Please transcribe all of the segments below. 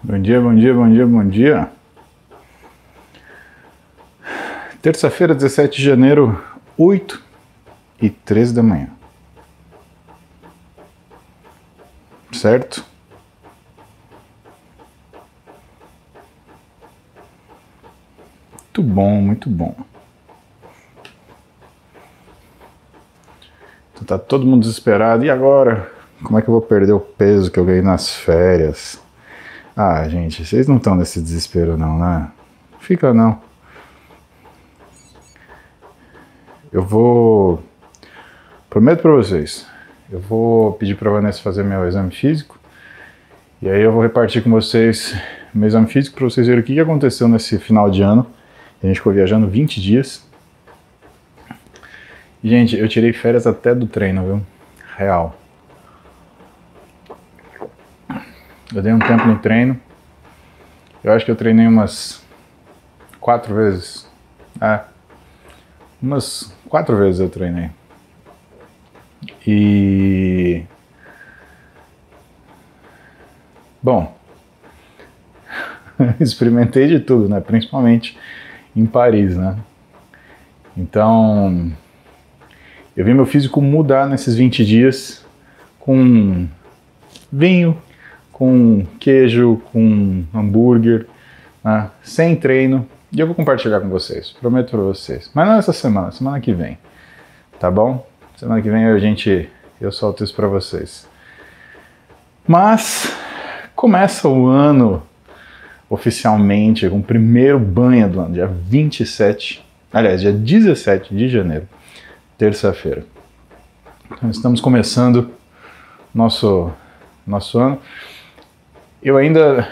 Bom dia, bom dia, bom dia, bom dia. Terça-feira, 17 de janeiro, 8 e 13 da manhã. Certo? Muito bom, muito bom. Então tá todo mundo desesperado. E agora? Como é que eu vou perder o peso que eu ganhei nas férias? Ah, gente, vocês não estão nesse desespero não, né? Fica não. Eu vou. Prometo para vocês. Eu vou pedir para Vanessa fazer meu exame físico. E aí eu vou repartir com vocês meu exame físico para vocês verem o que aconteceu nesse final de ano. A gente ficou viajando 20 dias. Gente, eu tirei férias até do treino, viu? Real. Eu dei um tempo no treino. Eu acho que eu treinei umas quatro vezes. É. Umas quatro vezes eu treinei. E. Bom. experimentei de tudo, né? Principalmente em Paris, né? Então. Eu vi meu físico mudar nesses 20 dias com vinho, com queijo, com hambúrguer, né? sem treino. E eu vou compartilhar com vocês, prometo para vocês. Mas não essa semana, semana que vem, tá bom? Semana que vem a gente, eu solto isso para vocês. Mas começa o ano oficialmente com o primeiro banho do ano, dia 27, aliás, dia 17 de janeiro, terça-feira. Então, estamos começando nosso nosso ano. Eu ainda,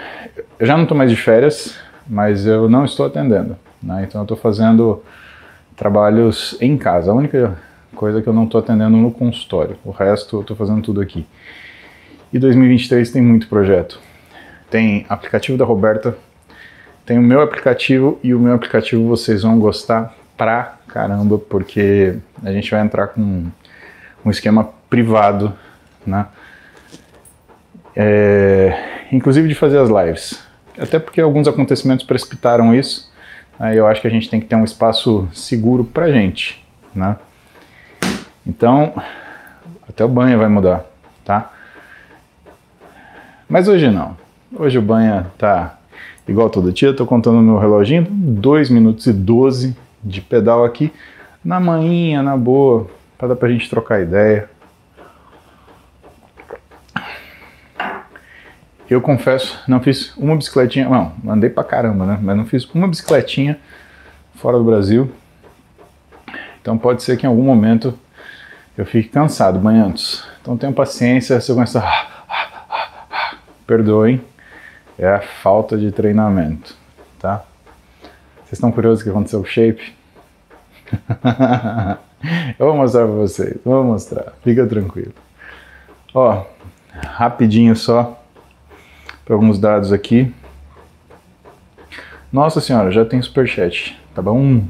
eu já não estou mais de férias, mas eu não estou atendendo, né? Então eu estou fazendo trabalhos em casa. A única coisa que eu não estou atendendo no consultório, o resto eu estou fazendo tudo aqui. E 2023 tem muito projeto. Tem aplicativo da Roberta, tem o meu aplicativo e o meu aplicativo vocês vão gostar pra caramba, porque a gente vai entrar com um esquema privado, né? É, inclusive de fazer as lives. Até porque alguns acontecimentos precipitaram isso. Aí eu acho que a gente tem que ter um espaço seguro pra gente, né? Então, até o banho vai mudar, tá? Mas hoje não. Hoje o banho tá igual todo dia. Tô contando no reloginho, 2 minutos e 12 de pedal aqui, na manhinha, na boa, para dar pra gente trocar ideia. Eu confesso, não fiz uma bicicletinha, não, andei pra caramba, né? Mas não fiz uma bicicletinha fora do Brasil. Então pode ser que em algum momento eu fique cansado, banhantes. Então tenham paciência se eu começar. Perdoem, é a falta de treinamento, tá? Vocês estão curiosos o que aconteceu com o shape? eu vou mostrar pra vocês, vou mostrar, fica tranquilo. Ó, rapidinho só para alguns dados aqui. Nossa senhora, já tem superchat, tá bom?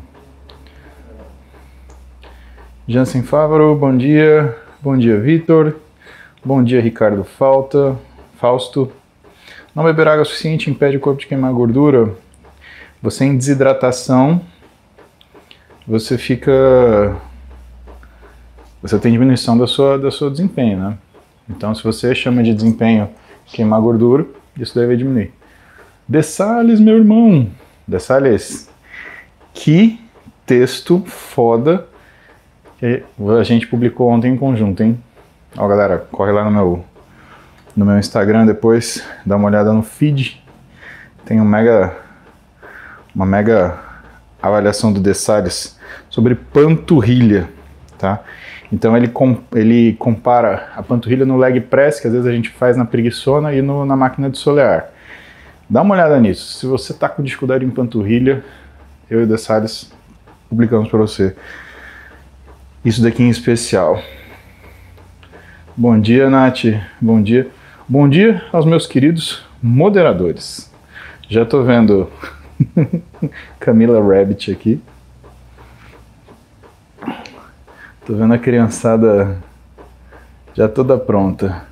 Jansen Fávaro, bom dia. Bom dia, Vitor. Bom dia, Ricardo Falta. Fausto. Não beber água suficiente impede o corpo de queimar gordura. Você em desidratação, você fica. Você tem diminuição da sua, da sua desempenho, né? Então, se você chama de desempenho queimar gordura, isso deve diminuir. Dessales, meu irmão. Dessales, que texto foda que a gente publicou ontem em conjunto, hein? Ó, galera, corre lá no meu, no meu Instagram depois, dá uma olhada no feed. Tem um mega, uma mega avaliação do Dessales sobre panturrilha, tá? Então ele, com, ele compara a panturrilha no leg press, que às vezes a gente faz na preguiçona, e no, na máquina de solear. Dá uma olhada nisso. Se você está com dificuldade em panturrilha, eu e o Salles publicamos para você. Isso daqui em especial. Bom dia, Nath. Bom dia. Bom dia aos meus queridos moderadores. Já estou vendo Camila Rabbit aqui. Tô vendo a criançada já toda pronta.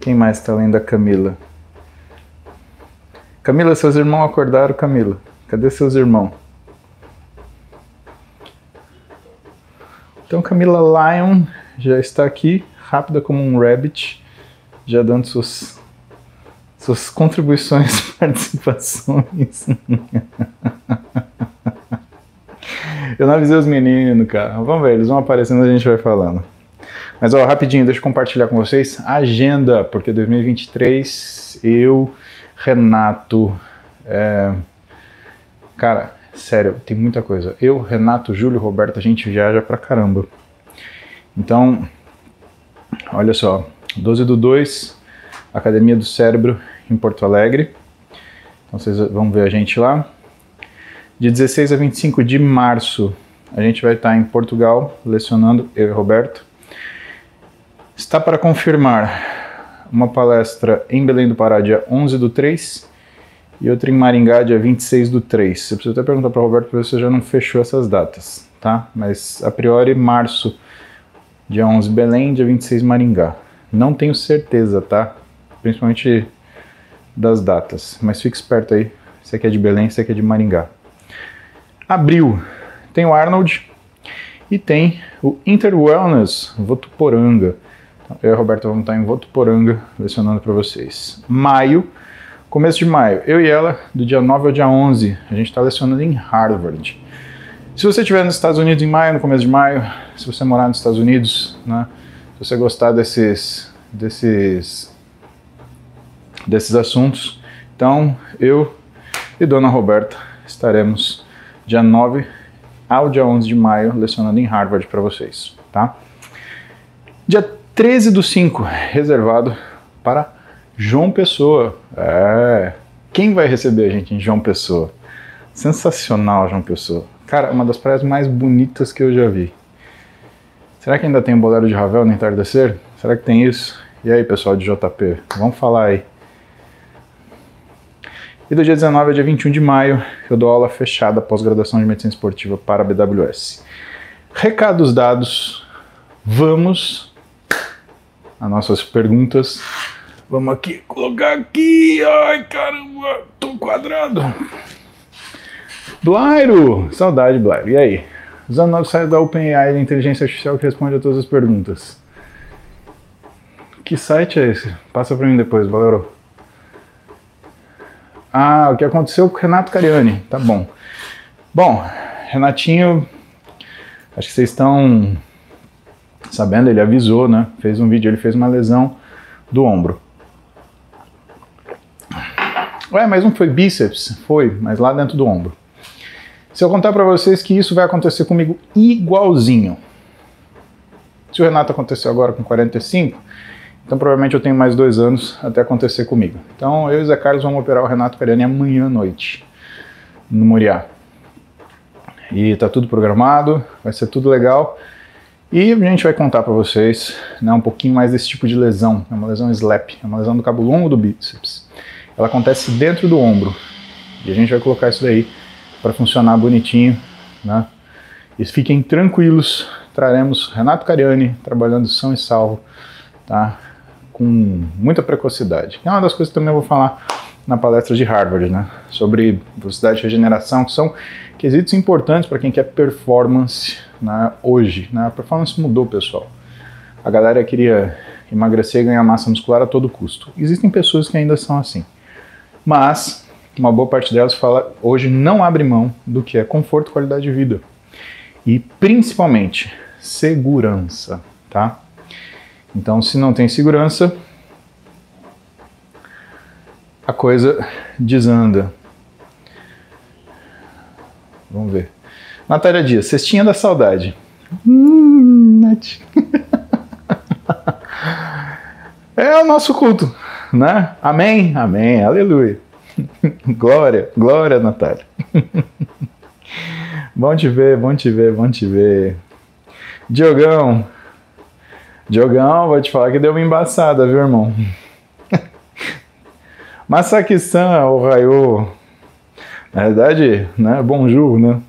Quem mais está além da Camila? Camila, seus irmãos acordaram, Camila. Cadê seus irmãos? Então Camila Lion já está aqui, rápida como um rabbit, já dando suas, suas contribuições, participações. Eu não avisei os meninos, cara. Vamos ver, eles vão aparecendo e a gente vai falando. Mas ó, rapidinho, deixa eu compartilhar com vocês a agenda, porque 2023 eu, Renato, é... cara, sério, tem muita coisa. Eu, Renato, Júlio, Roberto, a gente viaja pra caramba. Então, olha só, 12 do 2, Academia do Cérebro em Porto Alegre. Então vocês vão ver a gente lá. De 16 a 25 de março, a gente vai estar em Portugal lecionando, eu e Roberto. Está para confirmar uma palestra em Belém do Pará, dia 11 do 3, e outra em Maringá, dia 26 do 3. Você precisa até perguntar para o Roberto para ver se já não fechou essas datas, tá? Mas a priori, março, dia 11 Belém, dia 26 Maringá. Não tenho certeza, tá? Principalmente das datas, mas fique esperto aí. Esse aqui é de Belém, esse aqui é de Maringá. Abril, tem o Arnold e tem o Inter Wellness Votuporanga. Eu e a Roberta vamos estar em Votuporanga lecionando para vocês. Maio, começo de maio, eu e ela, do dia 9 ao dia 11, a gente está lecionando em Harvard. Se você estiver nos Estados Unidos em maio, no começo de maio, se você morar nos Estados Unidos, né, se você gostar desses, desses, desses assuntos, então eu e Dona Roberta estaremos dia 9 ao dia 11 de maio lecionando em Harvard para vocês, tá? Dia 13 do 5, reservado para João Pessoa. É. Quem vai receber a gente em João Pessoa? Sensacional, João Pessoa. Cara, uma das praias mais bonitas que eu já vi. Será que ainda tem um bolero de Ravel no entardecer? Será que tem isso? E aí, pessoal de JP, vamos falar aí. E do dia 19 ao dia 21 de maio, eu dou aula fechada pós-graduação de medicina esportiva para a BWS. Recados dados, vamos as nossas perguntas. Vamos aqui, colocar aqui. Ai, caramba, tô quadrado. Blairo, saudade, Blairo. E aí? Usando o site da OpenAI, da inteligência artificial que responde a todas as perguntas. Que site é esse? Passa para mim depois, valeu. Ah, o que aconteceu com o Renato Cariani. Tá bom. Bom, Renatinho, acho que vocês estão sabendo, ele avisou, né? Fez um vídeo, ele fez uma lesão do ombro. Ué, mas não foi bíceps? Foi, mas lá dentro do ombro. Se eu contar para vocês que isso vai acontecer comigo igualzinho. Se o Renato aconteceu agora com 45, então provavelmente eu tenho mais dois anos até acontecer comigo. Então eu e o Zé Carlos vamos operar o Renato Cariani amanhã à noite, no Moriá. E tá tudo programado, vai ser tudo legal. E a gente vai contar para vocês né, um pouquinho mais desse tipo de lesão. É uma lesão SLAP, é uma lesão do cabo longo do bíceps. Ela acontece dentro do ombro. E a gente vai colocar isso daí para funcionar bonitinho. Né? E fiquem tranquilos, traremos Renato Cariani trabalhando são e salvo, tá? Com muita precocidade. É uma das coisas que também eu vou falar na palestra de Harvard, né? sobre velocidade de regeneração, que são quesitos importantes para quem quer performance né, hoje. Né? A performance mudou, pessoal. A galera queria emagrecer e ganhar massa muscular a todo custo. Existem pessoas que ainda são assim. Mas uma boa parte delas fala hoje não abre mão do que é conforto qualidade de vida. E principalmente segurança, tá? Então, se não tem segurança, a coisa desanda. Vamos ver. Natália Dias, cestinha da saudade. Hum, Nath. é o nosso culto, né? Amém, amém, aleluia. glória, glória, Natália. bom te ver, bom te ver, bom te ver. Diogão, Diogão, vou te falar que deu uma embaçada, viu, irmão? Masaki-san, o Raio. Na verdade, né, bonjour, né?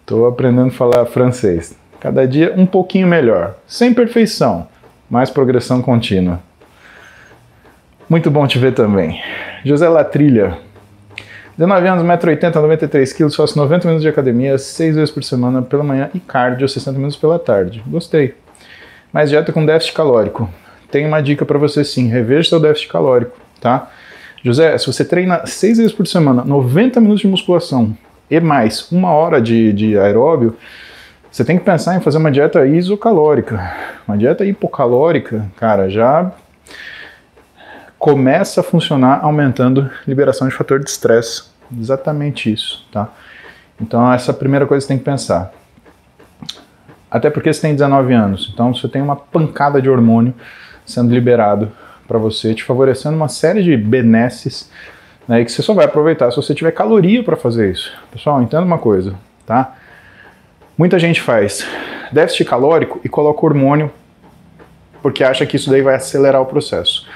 Estou aprendendo a falar francês. Cada dia um pouquinho melhor. Sem perfeição, mas progressão contínua. Muito bom te ver também. José Latrilha. 19 anos, 1,80m, 93kg, faço 90 minutos de academia, 6 vezes por semana pela manhã e cardio, 60 minutos pela tarde. Gostei. Mas dieta com déficit calórico. Tem uma dica para você sim, reveja seu déficit calórico, tá? José, se você treina 6 vezes por semana, 90 minutos de musculação e mais uma hora de, de aeróbio, você tem que pensar em fazer uma dieta isocalórica. Uma dieta hipocalórica, cara, já começa a funcionar aumentando liberação de fator de estresse. Exatamente isso, tá? Então essa é a primeira coisa que você tem que pensar. Até porque você tem 19 anos, então você tem uma pancada de hormônio sendo liberado para você, te favorecendo uma série de benesses, né, que você só vai aproveitar se você tiver caloria para fazer isso. Pessoal, entenda uma coisa, tá? Muita gente faz déficit calórico e coloca hormônio porque acha que isso daí vai acelerar o processo.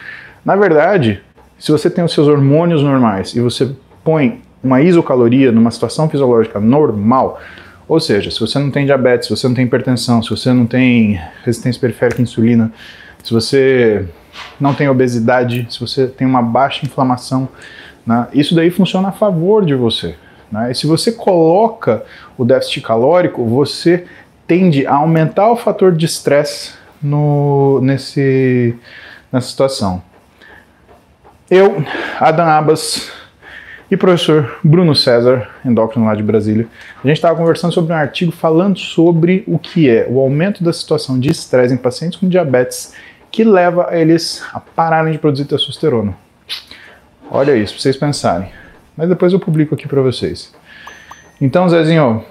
Na verdade, se você tem os seus hormônios normais e você põe uma isocaloria numa situação fisiológica normal, ou seja, se você não tem diabetes, se você não tem hipertensão, se você não tem resistência periférica à insulina, se você não tem obesidade, se você tem uma baixa inflamação, né, isso daí funciona a favor de você. Né? E se você coloca o déficit calórico, você tende a aumentar o fator de estresse nessa situação. Eu, Adam Abas e professor Bruno César, endócrino lá de Brasília, a gente estava conversando sobre um artigo falando sobre o que é o aumento da situação de estresse em pacientes com diabetes que leva eles a pararem de produzir testosterona. Olha isso, para vocês pensarem. Mas depois eu publico aqui para vocês. Então, Zezinho,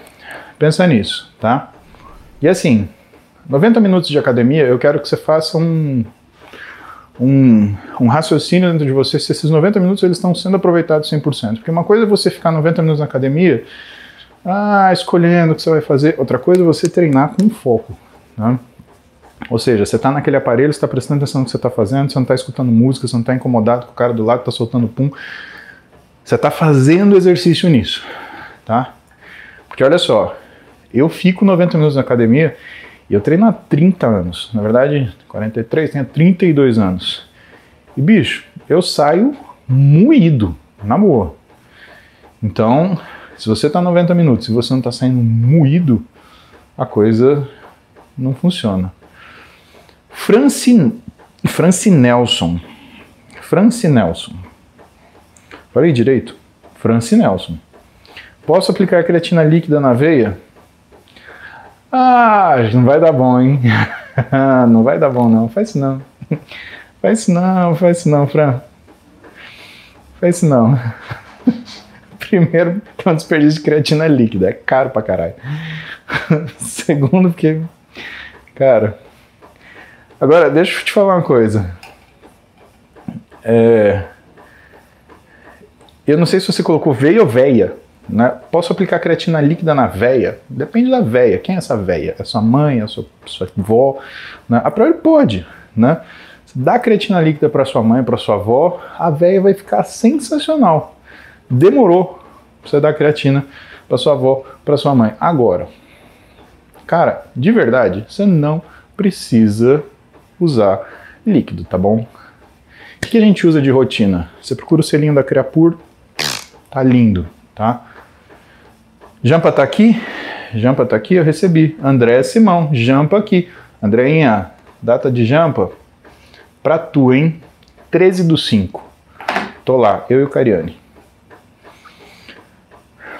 pensa nisso, tá? E assim, 90 minutos de academia, eu quero que você faça um um, um, raciocínio dentro de você se esses 90 minutos eles estão sendo aproveitados 100%. Porque uma coisa é você ficar 90 minutos na academia, ah, escolhendo o que você vai fazer. Outra coisa é você treinar com foco. Né? Ou seja, você está naquele aparelho, está prestando atenção no que você está fazendo, você não está escutando música, você não está incomodado com o cara do lado que está soltando pum. Você está fazendo exercício nisso, tá? Porque olha só, eu fico 90 minutos na academia e eu treino há 30 anos. Na verdade, 43, tenho 32 anos. E bicho, eu saio moído, na boa. Então, se você está 90 minutos e você não está saindo moído, a coisa não funciona. Franci, Franci Nelson. Franci Nelson. Falei direito? Franci Nelson. Posso aplicar creatina líquida na veia? Ah, não vai dar bom, hein? não vai dar bom, não. Faz isso não. Faz isso não, faz isso não, Fran. Faz isso não. Primeiro, que é um desperdício de creatina líquida. É caro pra caralho. Segundo, porque. Cara. Agora, deixa eu te falar uma coisa. É. Eu não sei se você colocou veia ou veia. Né? Posso aplicar creatina líquida na veia? Depende da veia. Quem é essa veia? É sua mãe? É sua, sua avó? Né? A priori pode. Né? Dá creatina líquida para sua mãe, para sua avó, a veia vai ficar sensacional. Demorou pra você dar creatina para sua avó, para sua mãe. Agora, cara, de verdade, você não precisa usar líquido, tá bom? O que a gente usa de rotina? Você procura o selinho da Creapur, tá lindo, tá? Jampa tá aqui? Jampa tá aqui, eu recebi. André Simão, Jampa aqui. Andréinha, data de Jampa? Pra tu, hein? 13 do 5. Tô lá, eu e o Cariani.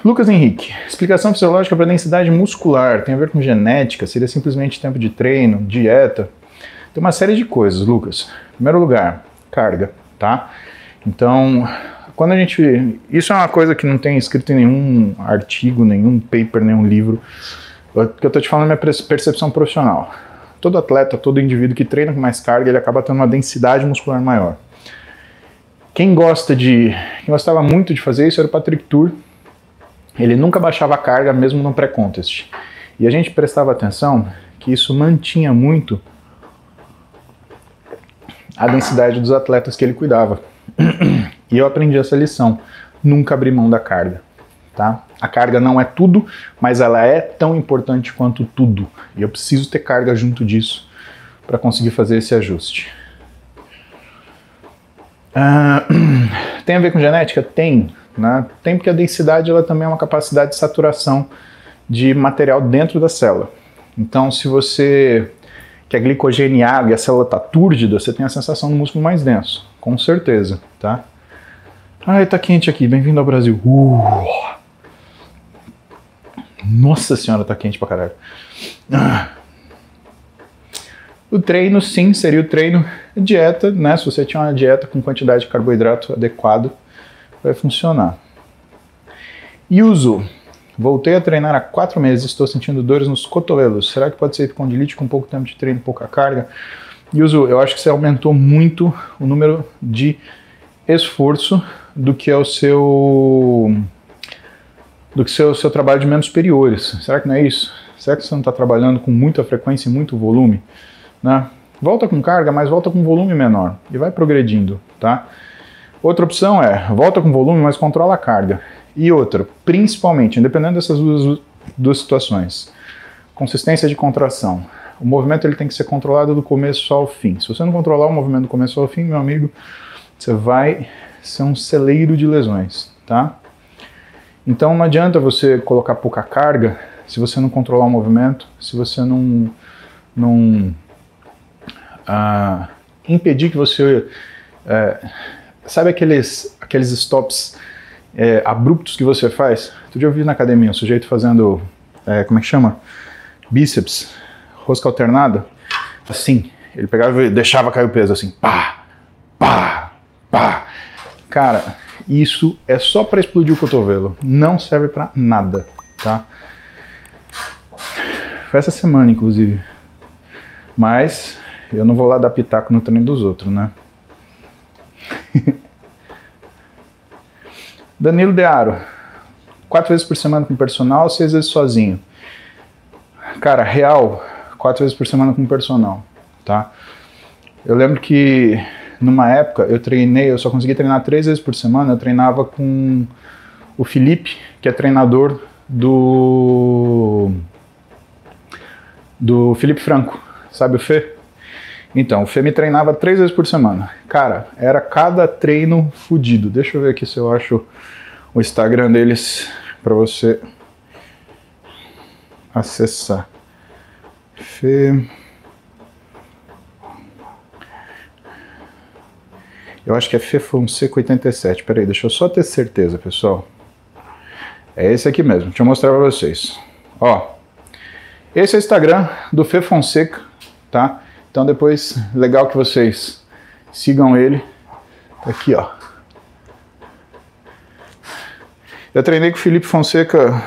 Lucas Henrique, explicação fisiológica para densidade muscular tem a ver com genética? Seria simplesmente tempo de treino, dieta? Tem uma série de coisas, Lucas. Em primeiro lugar, carga, tá? Então, quando a gente. Isso é uma coisa que não tem escrito em nenhum artigo, nenhum paper, nenhum livro. O que eu estou te falando é minha percepção profissional. Todo atleta, todo indivíduo que treina com mais carga, ele acaba tendo uma densidade muscular maior. Quem gosta de. Quem gostava muito de fazer isso era o Patrick Tour. Ele nunca baixava a carga, mesmo no pré-contest. E a gente prestava atenção que isso mantinha muito a densidade dos atletas que ele cuidava. E eu aprendi essa lição: nunca abrir mão da carga. Tá? A carga não é tudo, mas ela é tão importante quanto tudo. E eu preciso ter carga junto disso para conseguir fazer esse ajuste. Uh, tem a ver com genética? Tem. Né? Tem porque a densidade ela também é uma capacidade de saturação de material dentro da célula. Então, se você que a glicogênio e e a célula está túrgida, você tem a sensação do músculo mais denso, com certeza, tá? Ai, tá quente aqui, bem-vindo ao Brasil. Uh. Nossa senhora, tá quente pra caralho. Ah. O treino, sim, seria o treino dieta, né? Se você tinha uma dieta com quantidade de carboidrato adequado, vai funcionar. Uso Voltei a treinar há quatro meses, estou sentindo dores nos cotovelos. Será que pode ser condilite com pouco tempo de treino pouca carga? Yuzu, eu acho que você aumentou muito o número de esforço do que é o seu do que seu seu trabalho de membros superiores. Será que não é isso? Será que você não está trabalhando com muita frequência e muito volume? Né? Volta com carga, mas volta com volume menor e vai progredindo, tá? Outra opção é volta com volume, mas controla a carga. E outra, principalmente, independente dessas duas, duas situações, consistência de contração. O movimento ele tem que ser controlado do começo ao fim. Se você não controlar o movimento do começo ao fim, meu amigo, você vai ser um celeiro de lesões, tá? Então não adianta você colocar pouca carga se você não controlar o movimento, se você não, não ah, impedir que você... É, sabe aqueles, aqueles stops é, abruptos que você faz. Tu já ouviu na academia um sujeito fazendo, é, como é que chama? Bíceps, rosca alternada. Assim, ele pegava e deixava cair o peso assim, pá, pá, pá. Cara, isso é só para explodir o cotovelo, não serve para nada, tá? Foi essa semana, inclusive. Mas eu não vou lá dar pitaco no treino dos outros, né? Danilo Dearo, quatro vezes por semana com personal, seis vezes sozinho. Cara, real, quatro vezes por semana com personal, tá? Eu lembro que numa época eu treinei, eu só consegui treinar três vezes por semana, eu treinava com o Felipe, que é treinador do do Felipe Franco, sabe o Fê? Então, o Fê me treinava três vezes por semana. Cara, era cada treino fudido. Deixa eu ver aqui se eu acho o Instagram deles para você acessar. Fê. Eu acho que é Fê Fonseca 87. Peraí, deixa eu só ter certeza, pessoal. É esse aqui mesmo. Deixa eu mostrar para vocês. Ó, esse é o Instagram do Fê Fonseca, tá? Então depois, legal que vocês sigam ele. Tá aqui, ó. Eu treinei com o Felipe Fonseca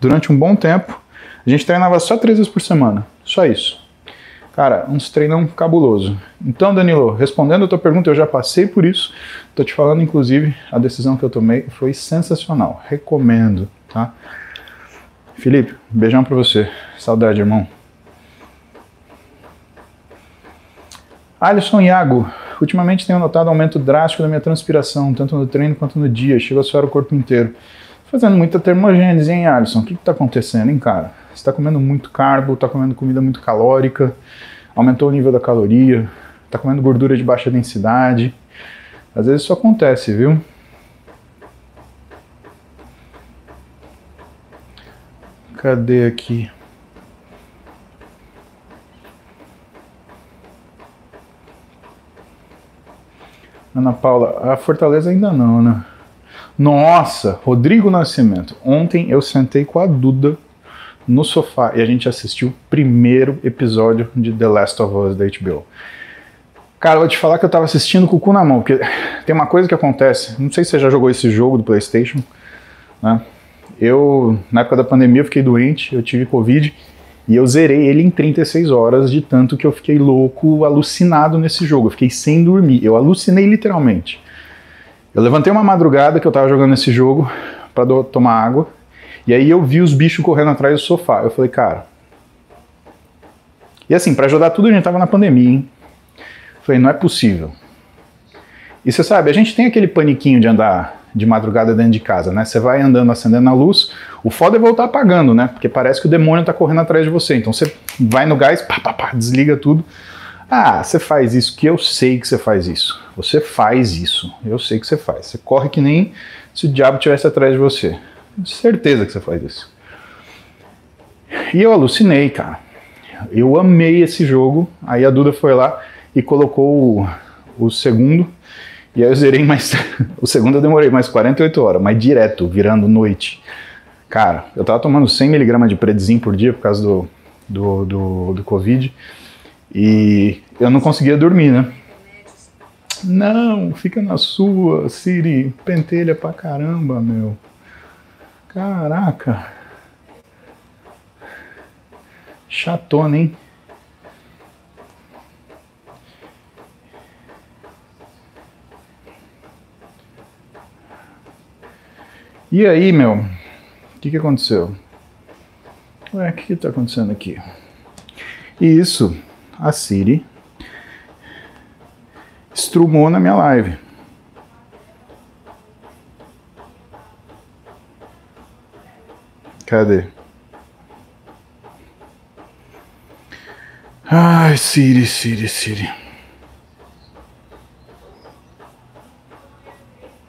durante um bom tempo. A gente treinava só três vezes por semana. Só isso. Cara, uns treinão cabuloso. Então, Danilo, respondendo a tua pergunta, eu já passei por isso. Tô te falando, inclusive, a decisão que eu tomei foi sensacional. Recomendo, tá? Felipe, beijão pra você. Saudade, irmão. Alisson Iago, ultimamente tenho notado aumento drástico da minha transpiração, tanto no treino quanto no dia, chega a suar o corpo inteiro. Fazendo muita termogênese, hein, Alisson? O que está acontecendo, hein, cara? Você está comendo muito carbo, está comendo comida muito calórica, aumentou o nível da caloria, está comendo gordura de baixa densidade. Às vezes isso acontece, viu? Cadê aqui? Ana Paula, a Fortaleza ainda não, né? Nossa, Rodrigo Nascimento. Ontem eu sentei com a Duda no sofá e a gente assistiu o primeiro episódio de The Last of Us da HBO. Cara, vou te falar que eu tava assistindo com o cu na mão, porque tem uma coisa que acontece, não sei se você já jogou esse jogo do PlayStation, né? Eu, na época da pandemia, eu fiquei doente, eu tive Covid e eu zerei ele em 36 horas, de tanto que eu fiquei louco, alucinado nesse jogo. Eu fiquei sem dormir. Eu alucinei literalmente. Eu levantei uma madrugada que eu tava jogando esse jogo para tomar água. E aí eu vi os bichos correndo atrás do sofá. Eu falei, cara. E assim, para ajudar tudo, a gente tava na pandemia, hein? Eu falei, não é possível. E você sabe, a gente tem aquele paniquinho de andar de madrugada dentro de casa, né? Você vai andando, acendendo a luz, o foda é voltar apagando, né? Porque parece que o demônio tá correndo atrás de você. Então você vai no gás, pá, pá, pá, desliga tudo. Ah, você faz isso, que eu sei que você faz isso. Você faz isso, eu sei que você faz. Você corre que nem se o diabo estivesse atrás de você. Certeza que você faz isso. E eu alucinei, cara. Eu amei esse jogo. Aí a Duda foi lá e colocou o, o segundo. E aí eu zerei mais. o segundo eu demorei mais 48 horas, mas direto, virando noite. Cara, eu tava tomando 100mg de Predzin por dia por causa do, do, do, do Covid. E eu não conseguia dormir, né? Não, fica na sua, Siri. Pentelha pra caramba, meu. Caraca. Chatona, hein? E aí, meu? O que, que aconteceu? Ué, o que está acontecendo aqui? Isso a Siri estrumou na minha live. Cadê? Ai, Siri, Siri, Siri.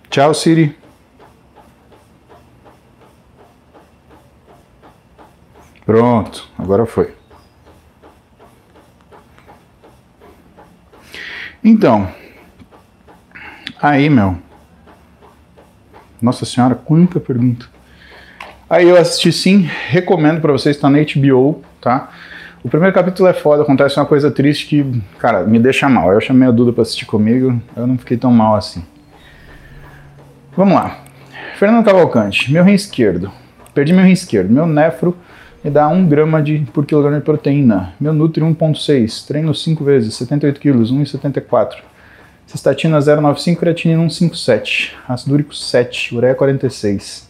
Tchau, Siri. Pronto, agora foi. Então, aí, meu. Nossa senhora, quanta pergunta. Aí eu assisti sim, recomendo para vocês, tá na HBO, tá? O primeiro capítulo é foda, acontece uma coisa triste que, cara, me deixa mal. Eu chamei a Duda pra assistir comigo, eu não fiquei tão mal assim. Vamos lá. Fernando Cavalcante, meu rim esquerdo. Perdi meu rim esquerdo. Meu nefro me dá 1 grama de, por quilograma de proteína. Meu Nutri 1.6, treino 5 vezes, 78 quilos, 1,74. Cistatina 0,95, creatinina 1,57. Ácido úrico 7, ureia 46.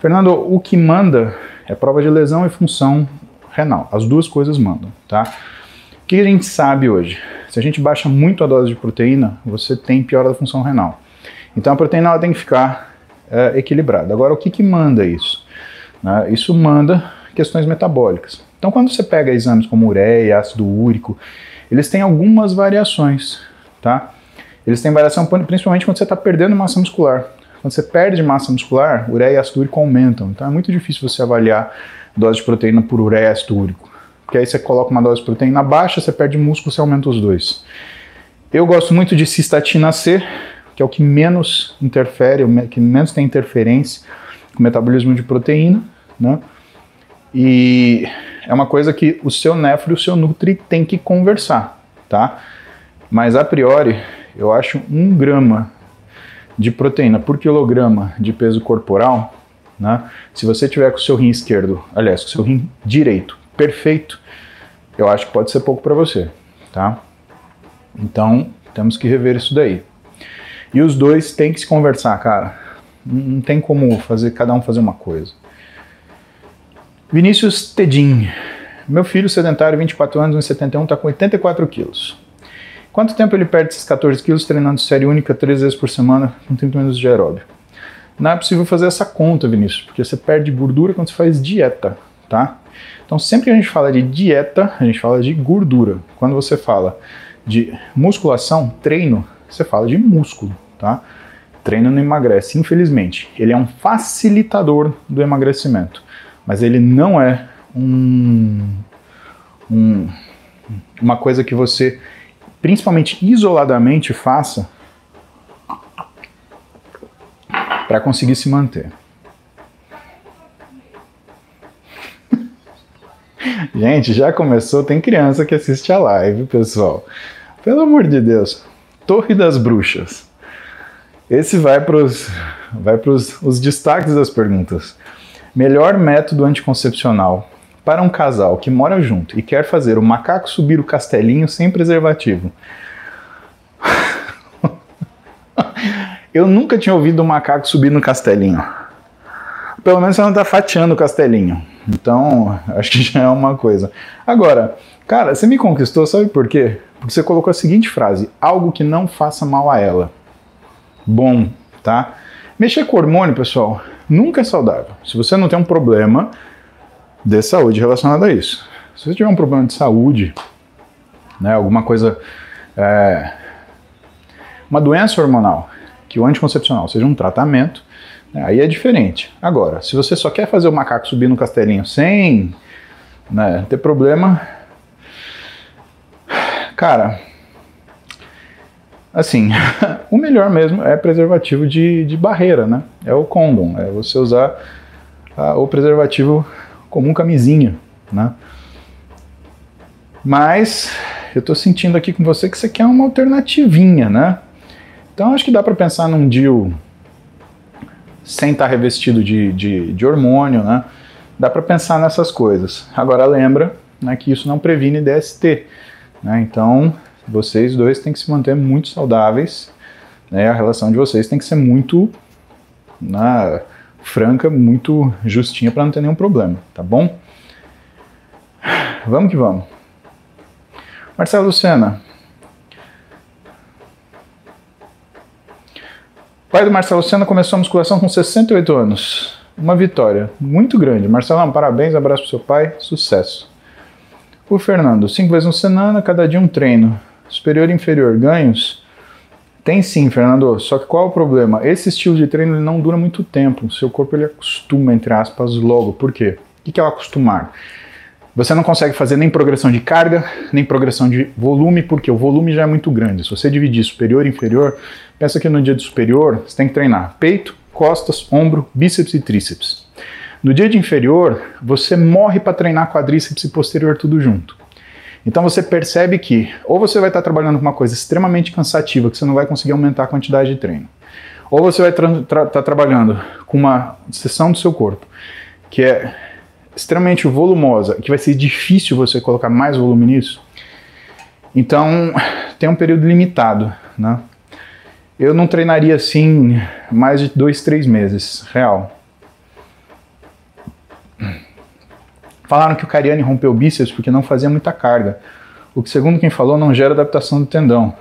Fernando, o que manda é prova de lesão e função renal. As duas coisas mandam, tá? O que a gente sabe hoje? Se a gente baixa muito a dose de proteína, você tem piora da função renal. Então a proteína ela tem que ficar é, equilibrada. Agora, o que, que manda isso? Né? Isso manda questões metabólicas. Então, quando você pega exames como ureia, ácido úrico, eles têm algumas variações, tá? Eles têm variação principalmente quando você está perdendo massa muscular. Quando você perde massa muscular, ureia e ácido úrico aumentam. Então é muito difícil você avaliar dose de proteína por ureia e ácido úrico. Porque aí você coloca uma dose de proteína baixa, você perde músculo, você aumenta os dois. Eu gosto muito de cistatina C, que é o que menos interfere, o que menos tem interferência com o metabolismo de proteína, né? E é uma coisa que o seu nefro e o seu nutri tem que conversar, tá? Mas a priori, eu acho um grama de proteína por quilograma de peso corporal, né? Se você tiver com o seu rim esquerdo, aliás, com o seu rim direito perfeito, eu acho que pode ser pouco para você, tá? Então, temos que rever isso daí. E os dois têm que se conversar, cara. Não tem como fazer cada um fazer uma coisa. Vinícius Tedim. Meu filho sedentário, 24 anos, 1,71, está com 84 quilos. Quanto tempo ele perde esses 14 quilos treinando série única três vezes por semana com 30 minutos de aeróbio? Não é possível fazer essa conta, Vinícius, porque você perde gordura quando você faz dieta, tá? Então, sempre que a gente fala de dieta, a gente fala de gordura. Quando você fala de musculação, treino, você fala de músculo, tá? Treino não emagrece, infelizmente. Ele é um facilitador do emagrecimento mas ele não é um, um, uma coisa que você, principalmente isoladamente, faça para conseguir se manter. Gente, já começou, tem criança que assiste a live, pessoal. Pelo amor de Deus. Torre das Bruxas. Esse vai para os vai os destaques das perguntas. Melhor método anticoncepcional para um casal que mora junto e quer fazer o macaco subir o castelinho sem preservativo. Eu nunca tinha ouvido o macaco subir no castelinho. Pelo menos você não está fatiando o castelinho. Então, acho que já é uma coisa. Agora, cara, você me conquistou, sabe por quê? Porque você colocou a seguinte frase: algo que não faça mal a ela. Bom, tá? Mexer com hormônio, pessoal, nunca é saudável. Se você não tem um problema de saúde relacionado a isso. Se você tiver um problema de saúde, né, alguma coisa, é, uma doença hormonal, que o anticoncepcional seja um tratamento, né, aí é diferente. Agora, se você só quer fazer o macaco subir no castelinho sem né, ter problema, cara, assim, o melhor mesmo é preservativo de, de barreira, né? É o condom, é você usar a, o preservativo como um camisinha, né? Mas eu estou sentindo aqui com você que você quer uma alternativinha, né? Então acho que dá para pensar num deal sem estar tá revestido de, de, de hormônio, né? Dá para pensar nessas coisas. Agora lembra né, que isso não previne DST. Né? Então vocês dois têm que se manter muito saudáveis. Né? A relação de vocês tem que ser muito né, franca, muito justinha para não ter nenhum problema, tá bom? Vamos que vamos. Marcelo Lucena. pai do Marcelo Lucena começou a musculação com 68 anos. Uma vitória muito grande. Marcelão, parabéns, abraço pro seu pai, sucesso. O Fernando, cinco vezes no semana, cada dia um treino. Superior e inferior, ganhos? Tem sim, Fernando. Só que qual é o problema? Esse estilo de treino não dura muito tempo. O seu corpo ele acostuma, entre aspas, logo. Por quê? O que é o acostumar? Você não consegue fazer nem progressão de carga, nem progressão de volume, porque o volume já é muito grande. Se você dividir superior e inferior, pensa que no dia de superior você tem que treinar peito, costas, ombro, bíceps e tríceps. No dia de inferior, você morre para treinar quadríceps e posterior tudo junto. Então você percebe que ou você vai estar trabalhando com uma coisa extremamente cansativa que você não vai conseguir aumentar a quantidade de treino, ou você vai estar tra tra trabalhando com uma seção do seu corpo que é extremamente volumosa, que vai ser difícil você colocar mais volume nisso, então tem um período limitado, né? Eu não treinaria assim mais de dois, três meses, real. Falaram que o Cariani rompeu o bíceps porque não fazia muita carga, o que segundo quem falou não gera adaptação do tendão.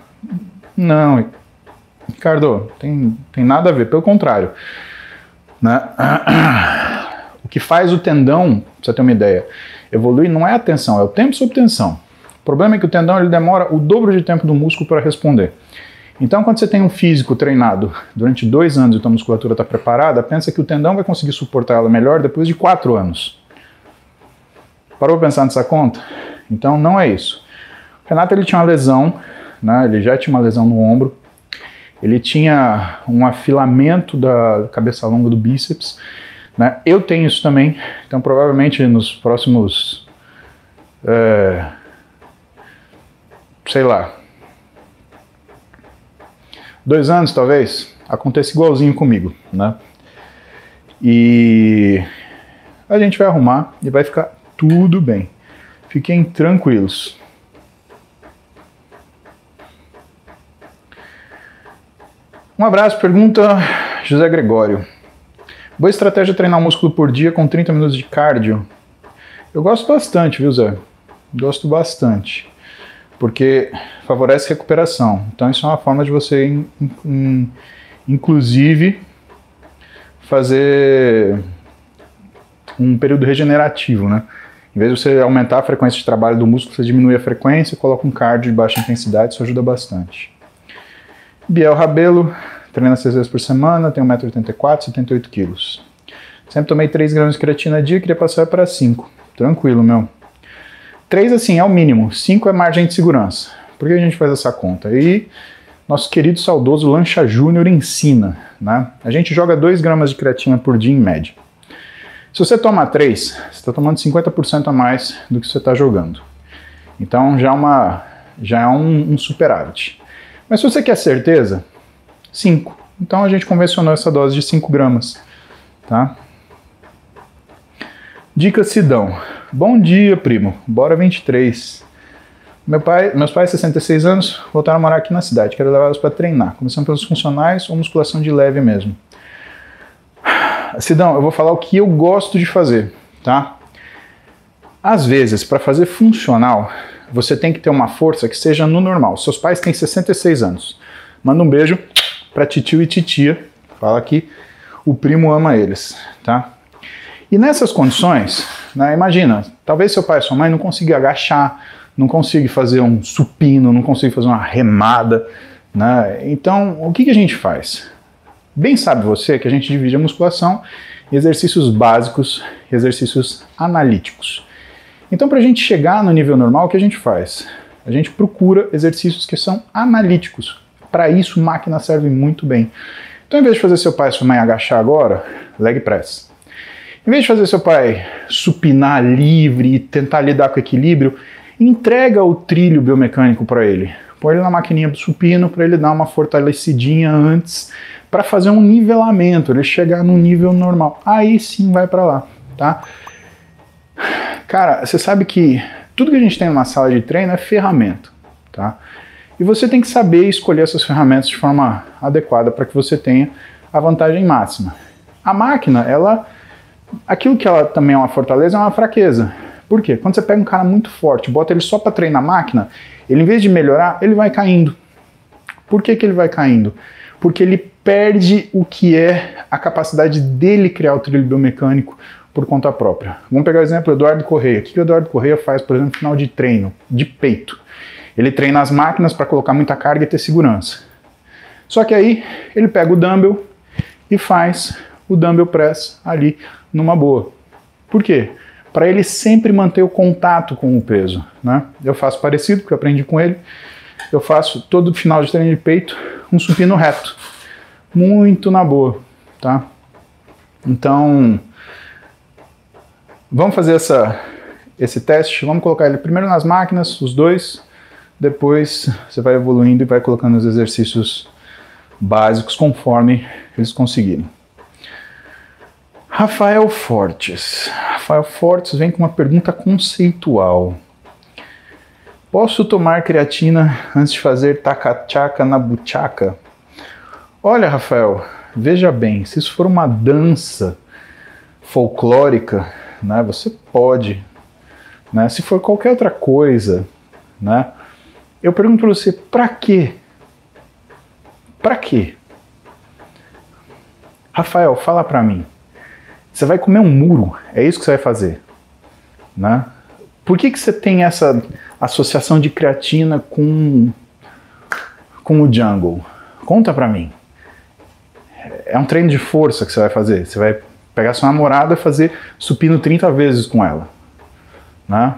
Não, Ricardo, tem, tem nada a ver, pelo contrário. Né? que faz o tendão, pra você ter uma ideia, evoluir não é a tensão, é o tempo sob tensão. O problema é que o tendão ele demora o dobro de tempo do músculo para responder. Então, quando você tem um físico treinado durante dois anos e a tua musculatura está preparada, pensa que o tendão vai conseguir suportar ela melhor depois de quatro anos. Parou para pensar nessa conta? Então, não é isso. O Renato ele tinha uma lesão, né? ele já tinha uma lesão no ombro, ele tinha um afilamento da cabeça longa do bíceps, né? Eu tenho isso também, então provavelmente nos próximos, é, sei lá, dois anos talvez, aconteça igualzinho comigo, né? E a gente vai arrumar e vai ficar tudo bem. Fiquem tranquilos. Um abraço, pergunta José Gregório. Boa estratégia treinar músculo por dia com 30 minutos de cardio. Eu gosto bastante, viu, Zé? Gosto bastante. Porque favorece recuperação. Então, isso é uma forma de você, in, in, inclusive, fazer um período regenerativo, né? Em vez de você aumentar a frequência de trabalho do músculo, você diminui a frequência, coloca um cardio de baixa intensidade, isso ajuda bastante. Biel Rabelo, treina seis vezes por semana, tenho 1,84m, 78 quilos. Sempre tomei 3 gramas de creatina a dia, queria passar para 5. Tranquilo, meu. 3 assim é o mínimo, 5 é margem de segurança. Por que a gente faz essa conta? E nosso querido saudoso Lancha Júnior ensina, né? A gente joga 2 gramas de creatina por dia em média. Se você toma 3, você está tomando 50% a mais do que você está jogando. Então já, é uma, já é um, um superávit. Mas se você quer certeza, 5. Então a gente convencionou essa dose de 5 gramas. Tá? Dica Sidão. Bom dia, primo. Bora 23. Meu pai, meus pais, 66 anos, voltaram a morar aqui na cidade. Quero levá-los para treinar, começando pelos funcionais ou musculação de leve mesmo. Sidão, eu vou falar o que eu gosto de fazer, tá? Às vezes, para fazer funcional, você tem que ter uma força que seja no normal. Seus pais têm 66 anos. Manda um beijo para titio e titia. Fala que o primo ama eles, tá? E nessas condições, né, imagina, talvez seu pai e sua mãe não consigam agachar, não consigo fazer um supino, não consigo fazer uma remada. Né? Então, o que, que a gente faz? Bem sabe você que a gente divide a musculação em exercícios básicos e exercícios analíticos. Então, para a gente chegar no nível normal, o que a gente faz? A gente procura exercícios que são analíticos. Para isso, máquina serve muito bem. Então, em vez de fazer seu pai e sua mãe agachar agora, leg press. Em vez de fazer seu pai supinar livre e tentar lidar com equilíbrio, entrega o trilho biomecânico para ele. Põe ele na maquininha do supino para ele dar uma fortalecidinha antes, para fazer um nivelamento, ele chegar no nível normal. Aí sim vai para lá, tá? Cara, você sabe que tudo que a gente tem numa sala de treino é ferramenta, tá? E você tem que saber escolher essas ferramentas de forma adequada para que você tenha a vantagem máxima. A máquina, ela aquilo que ela também é uma fortaleza é uma fraqueza. Por quê? Quando você pega um cara muito forte, bota ele só para treinar a máquina, ele em vez de melhorar, ele vai caindo. Por que, que ele vai caindo? Porque ele perde o que é a capacidade dele criar o trilho biomecânico por conta própria. Vamos pegar o exemplo do Eduardo Correia. O que o Eduardo Correia faz, por exemplo, no final de treino, de peito? Ele treina as máquinas para colocar muita carga e ter segurança. Só que aí ele pega o dumbbell e faz o dumbbell press ali numa boa. Por quê? Para ele sempre manter o contato com o peso. Né? Eu faço parecido, porque eu aprendi com ele. Eu faço todo final de treino de peito um supino reto. Muito na boa, tá? Então, vamos fazer essa, esse teste. Vamos colocar ele primeiro nas máquinas, os dois. Depois você vai evoluindo e vai colocando os exercícios básicos conforme eles conseguirem. Rafael Fortes. Rafael Fortes vem com uma pergunta conceitual. Posso tomar creatina antes de fazer tacachaca na buchaca? Olha, Rafael, veja bem, se isso for uma dança folclórica, né, você pode. Né? Se for qualquer outra coisa, né, eu pergunto para você, para quê? Para quê? Rafael, fala para mim. Você vai comer um muro, é isso que você vai fazer, né? Por que, que você tem essa associação de creatina com, com o jungle? Conta pra mim. É um treino de força que você vai fazer. Você vai pegar sua namorada e fazer supino 30 vezes com ela. Né?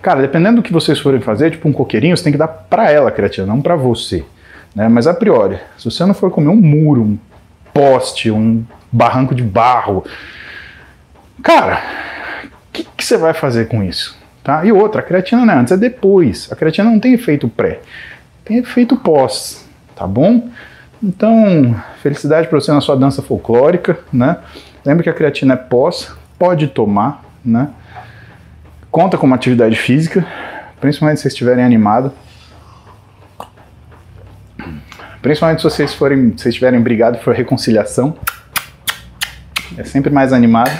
Cara, dependendo do que vocês forem fazer, tipo um coqueirinho, você tem que dar pra ela a creatina, não pra você. Né? Mas a priori, se você não for comer um muro, poste, um barranco de barro, cara, o que, que, você vai fazer com isso? Tá? E outra, a creatina não é antes, é depois. A creatina não tem efeito pré, tem efeito pós, tá bom? Então, felicidade para você na sua dança folclórica, né? Lembra que a creatina é pós, pode tomar, né? Conta com uma atividade física, principalmente se vocês estiverem animados. Principalmente se vocês forem, se estiverem brigados for reconciliação. É sempre mais animado.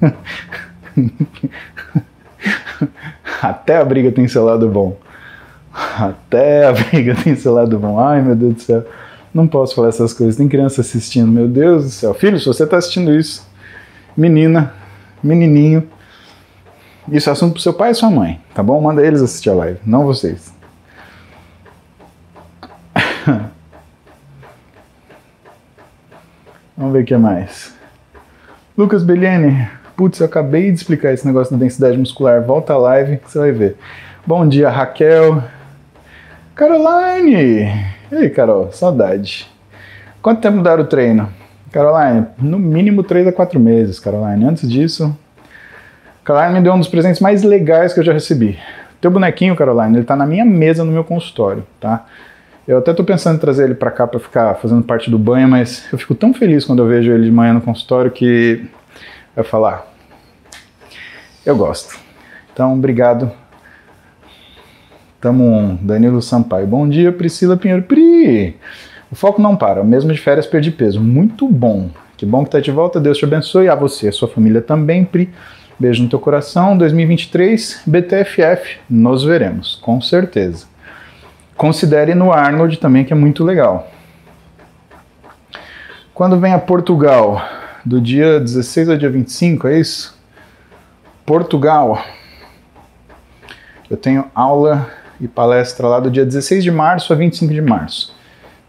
Até a briga tem seu lado bom. Até a briga tem seu lado bom. Ai, meu Deus do céu. Não posso falar essas coisas. Tem criança assistindo. Meu Deus do céu. Filho, se você está assistindo isso, menina, menininho, isso é assunto pro seu pai e sua mãe, tá bom? Manda eles assistir a live, não vocês. Vamos ver o que mais. Lucas Bellini, putz, eu acabei de explicar esse negócio da densidade muscular. Volta a live que você vai ver. Bom dia, Raquel. Caroline! E aí, Carol, saudade. Quanto tempo mudaram o treino? Caroline, no mínimo 3 a 4 meses, Caroline. Antes disso, Caroline me deu um dos presentes mais legais que eu já recebi. Teu bonequinho, Caroline, ele tá na minha mesa no meu consultório, tá? Eu até tô pensando em trazer ele para cá para ficar fazendo parte do banho, mas eu fico tão feliz quando eu vejo ele de manhã no consultório que eu falar, eu gosto. Então, obrigado. Tamo um. Danilo Sampaio. Bom dia, Priscila Pinheiro. Pri! O foco não para, mesmo de férias perdi peso. Muito bom. Que bom que tá de volta. Deus te abençoe. A você, a sua família também, Pri. Beijo no teu coração. 2023, BTFF. Nos veremos, com certeza. Considere no Arnold também, que é muito legal. Quando vem a Portugal, do dia 16 ao dia 25, é isso? Portugal. Eu tenho aula e palestra lá do dia 16 de março a 25 de março.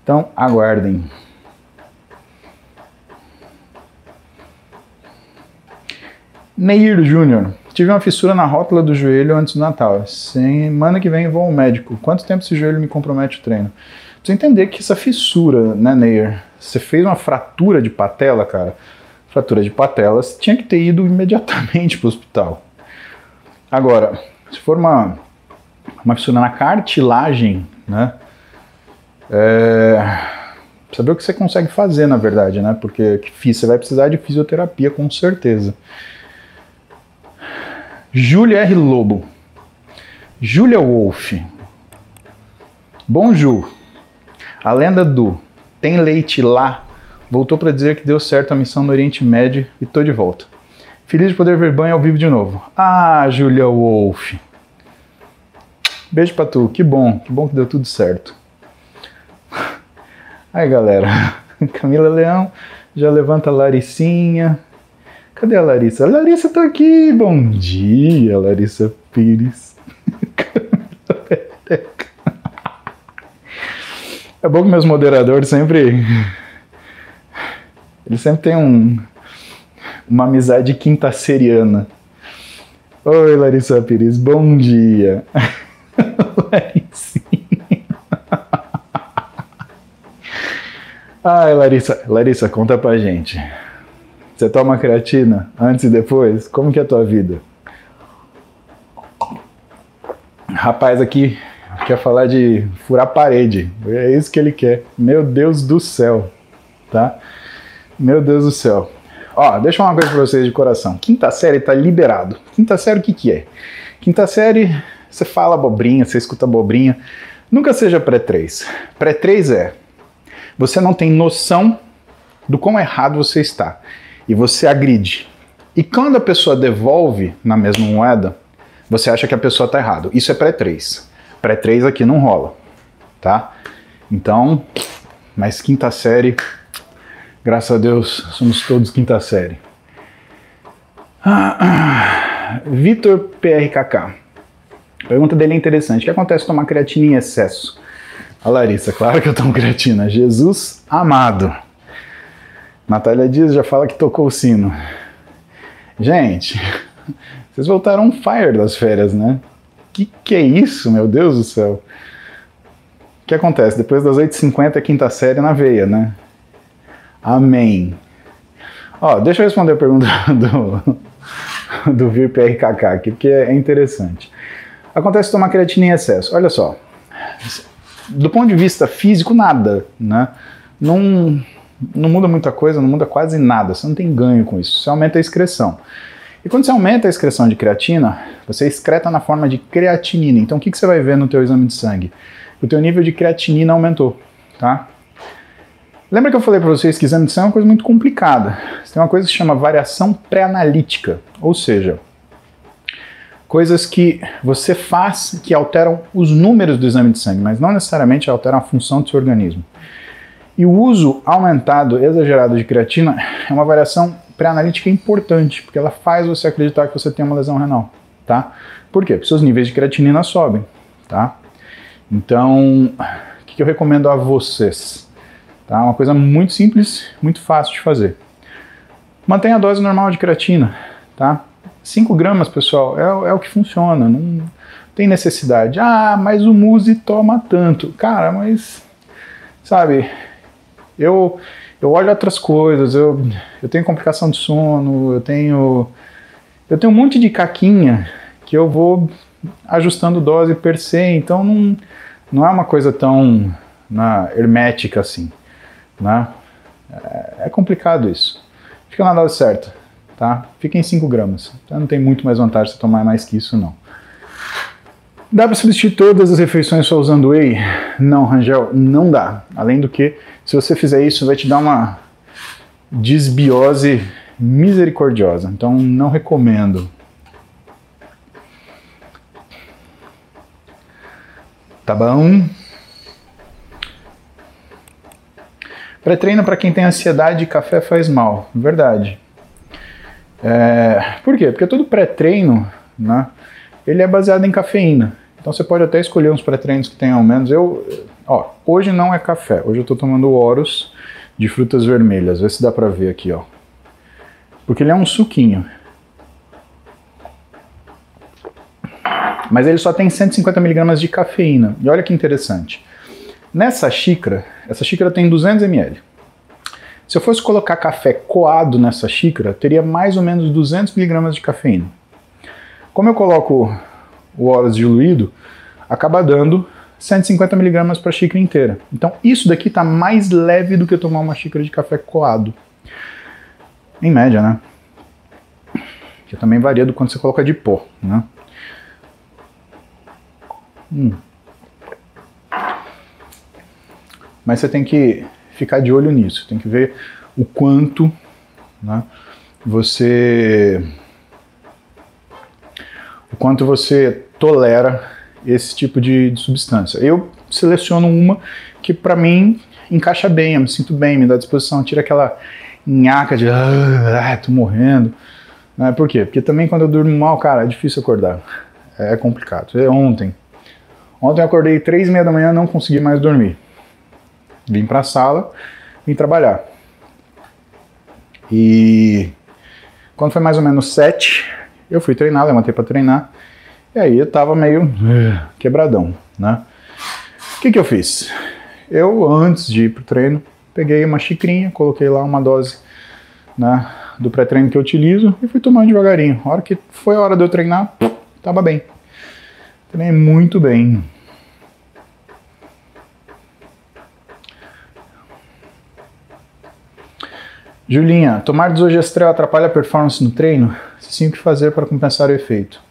Então, aguardem. Neir Júnior. Tive uma fissura na rótula do joelho antes do Natal. Semana que vem vou ao médico. Quanto tempo esse joelho me compromete o treino? Precisa entender que essa fissura, né, Neir? Você fez uma fratura de patela, cara. Fratura de patela, você tinha que ter ido imediatamente para o hospital. Agora, se for uma, uma fissura na cartilagem, né? É, saber o que você consegue fazer, na verdade, né? Porque você vai precisar de fisioterapia, com certeza. Júlia R. Lobo. Júlia Wolf. Bonjour. A lenda do Tem Leite Lá voltou para dizer que deu certo a missão no Oriente Médio e tô de volta. Feliz de poder ver banho ao vivo de novo. Ah, Júlia Wolf. Beijo pra tu, que bom, que bom que deu tudo certo. Aí galera, Camila Leão já levanta a Laricinha. Cadê a Larissa? A Larissa tá aqui, bom dia, Larissa Pires. É bom que meus moderadores sempre. Eles sempre têm um, uma amizade quinta-seriana. Oi, Larissa Pires, bom dia. Larissinha. Ai, Larissa, Larissa, conta pra gente. Você toma creatina antes e depois? Como que é a tua vida? Rapaz aqui quer falar de furar parede. É isso que ele quer. Meu Deus do céu, tá? Meu Deus do céu. Ó, deixa eu falar uma coisa pra vocês de coração. Quinta série tá liberado. Quinta série o que que é? Quinta série, você fala abobrinha, você escuta abobrinha. Nunca seja pré-3. Pré-3 é você não tem noção do quão errado você está e você agride. E quando a pessoa devolve na mesma moeda, você acha que a pessoa está errada. Isso é pré-3. Pré-3 aqui não rola, tá? Então, mas quinta série Graças a Deus, somos todos quinta série. Ah, ah, Vitor PRKK. A pergunta dele é interessante. O que acontece tomar creatina em excesso? A Larissa, claro que eu tomo creatina. Jesus amado. Natália Dias já fala que tocou o sino. Gente, vocês voltaram fire das férias, né? Que que é isso, meu Deus do céu? O que acontece? Depois das 8h50 é quinta série na veia, né? Amém. Ó, deixa eu responder a pergunta do, do Vir PRKK aqui, porque é interessante. Acontece tomar creatina em excesso. Olha só. Do ponto de vista físico, nada, né? Não, não muda muita coisa, não muda quase nada. Você não tem ganho com isso. Você aumenta a excreção. E quando você aumenta a excreção de creatina, você excreta na forma de creatinina. Então o que, que você vai ver no teu exame de sangue? O teu nível de creatinina aumentou, tá? Lembra que eu falei para vocês que exame de sangue é uma coisa muito complicada. Tem uma coisa que se chama variação pré-analítica, ou seja, coisas que você faz que alteram os números do exame de sangue, mas não necessariamente alteram a função do seu organismo. E o uso aumentado, exagerado de creatina é uma variação pré-analítica importante, porque ela faz você acreditar que você tem uma lesão renal, tá? Por quê? Porque seus níveis de creatinina sobem, tá? Então, o que eu recomendo a vocês? Tá? Uma coisa muito simples, muito fácil de fazer. Mantenha a dose normal de creatina. Tá? 5 gramas, pessoal, é, é o que funciona. Não tem necessidade. Ah, mas o Muse toma tanto. Cara, mas. Sabe, eu, eu olho outras coisas, eu, eu tenho complicação de sono, eu tenho. Eu tenho um monte de caquinha que eu vou ajustando dose per se, então não, não é uma coisa tão na, hermética assim. Né? É, é complicado isso. Fica na dose certa, tá? Fica em 5 gramas. Então não tem muito mais vantagem você tomar mais que isso, não. Dá para substituir todas as refeições só usando whey? Não, Rangel, não dá. Além do que, se você fizer isso, vai te dar uma desbiose misericordiosa. Então não recomendo. Tá bom? Pré-treino para quem tem ansiedade, café faz mal. Verdade. É, por quê? Porque todo pré-treino, né, ele é baseado em cafeína. Então você pode até escolher uns pré-treinos que tenham menos. Eu, ó, hoje não é café. Hoje eu estou tomando Horus de frutas vermelhas. Vê se dá para ver aqui, ó. Porque ele é um suquinho. Mas ele só tem 150 miligramas de cafeína. E olha que interessante. Nessa xícara, essa xícara tem 200 ml. Se eu fosse colocar café coado nessa xícara, teria mais ou menos 200 miligramas de cafeína. Como eu coloco o Horus diluído, acaba dando 150 miligramas para a xícara inteira. Então isso daqui está mais leve do que tomar uma xícara de café coado. Em média, né? Que também varia do quanto você coloca de pó, né? Hum. Mas você tem que ficar de olho nisso, tem que ver o quanto né, você o quanto você tolera esse tipo de, de substância. Eu seleciono uma que para mim encaixa bem, eu me sinto bem, me dá disposição, tira aquela nhaca de ah, tô morrendo. Né? Por quê? Porque também quando eu durmo mal, cara, é difícil acordar. É complicado. É ontem. Ontem eu acordei três e meia da manhã não consegui mais dormir. Vim para a sala, vim trabalhar. E quando foi mais ou menos sete, eu fui treinar, levantei para treinar. E aí eu tava meio eh, quebradão, né? O que que eu fiz? Eu, antes de ir pro treino, peguei uma xicrinha, coloquei lá uma dose né, do pré-treino que eu utilizo e fui tomando devagarinho. A hora que foi a hora de eu treinar, tava bem. Treinei muito bem. Julinha, tomar desogestrel atrapalha a performance no treino? Sim, o que fazer para compensar o efeito?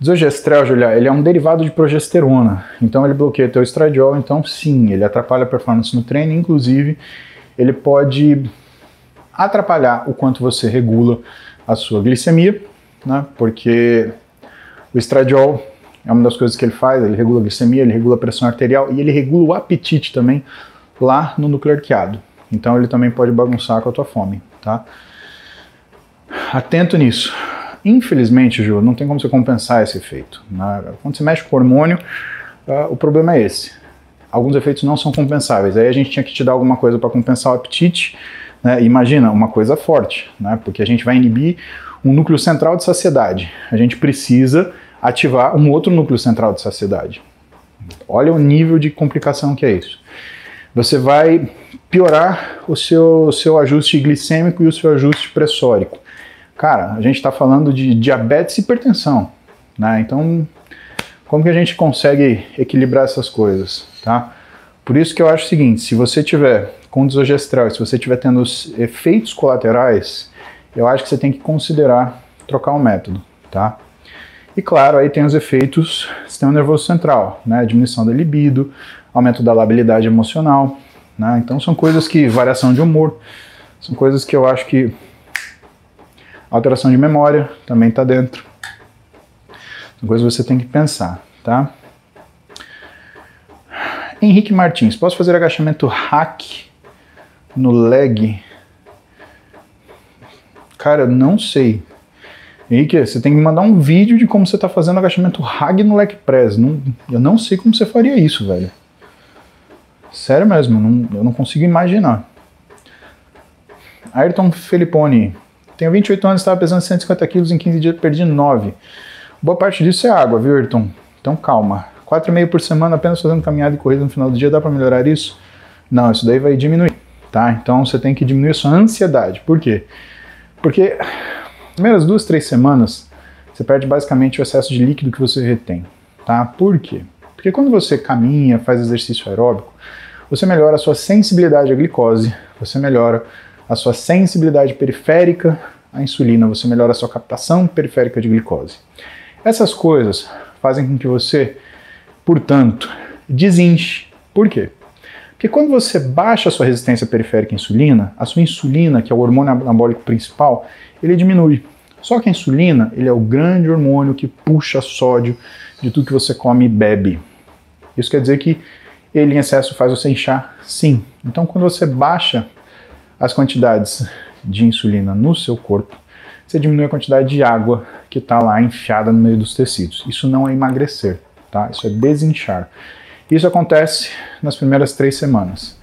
Desogestrel, Julia, ele é um derivado de progesterona, então ele bloqueia teu estradiol, então sim, ele atrapalha a performance no treino, inclusive ele pode atrapalhar o quanto você regula a sua glicemia, né? Porque o estradiol é uma das coisas que ele faz, ele regula a glicemia, ele regula a pressão arterial e ele regula o apetite também lá no núcleo arqueado. Então ele também pode bagunçar com a tua fome, tá? Atento nisso. Infelizmente, Ju, não tem como você compensar esse efeito. Né? Quando você mexe com hormônio, uh, o problema é esse. Alguns efeitos não são compensáveis. Aí a gente tinha que te dar alguma coisa para compensar o apetite. Né? Imagina, uma coisa forte, né? porque a gente vai inibir um núcleo central de saciedade. A gente precisa ativar um outro núcleo central de saciedade. Olha o nível de complicação que é isso. Você vai piorar o seu, seu ajuste glicêmico e o seu ajuste pressórico. Cara, a gente está falando de diabetes e hipertensão, né? Então, como que a gente consegue equilibrar essas coisas, tá? Por isso que eu acho o seguinte, se você tiver com desogestrel, se você estiver tendo efeitos colaterais, eu acho que você tem que considerar trocar o método, tá? E claro, aí tem os efeitos sistema nervoso central, né? Diminuição da libido, aumento da labilidade emocional, né? Então são coisas que, variação de humor, são coisas que eu acho que alteração de memória também está dentro. Coisas que você tem que pensar, tá? Henrique Martins, posso fazer agachamento hack no leg? Cara, não sei. Henrique, você tem que mandar um vídeo de como você está fazendo agachamento hack no leg press. Não, eu não sei como você faria isso, velho. Sério mesmo, não, eu não consigo imaginar. Ayrton Felipone. Tenho 28 anos, estava pesando 150 quilos, em 15 dias perdi 9. Boa parte disso é água, viu, Ayrton? Então calma. 4,5 por semana apenas fazendo caminhada e corrida no final do dia, dá para melhorar isso? Não, isso daí vai diminuir, tá? Então você tem que diminuir a sua ansiedade. Por quê? Porque primeiras duas, três semanas você perde basicamente o excesso de líquido que você retém, tá? Por quê? Porque quando você caminha, faz exercício aeróbico, você melhora a sua sensibilidade à glicose, você melhora a sua sensibilidade periférica à insulina, você melhora a sua captação periférica de glicose. Essas coisas fazem com que você, portanto, desinche. Por quê? Porque quando você baixa a sua resistência periférica à insulina, a sua insulina, que é o hormônio anabólico principal, ele diminui. Só que a insulina, ele é o grande hormônio que puxa sódio de tudo que você come e bebe. Isso quer dizer que ele em excesso faz você inchar? Sim. Então, quando você baixa as quantidades de insulina no seu corpo, você diminui a quantidade de água que está lá enfiada no meio dos tecidos. Isso não é emagrecer, tá? Isso é desinchar. Isso acontece nas primeiras três semanas.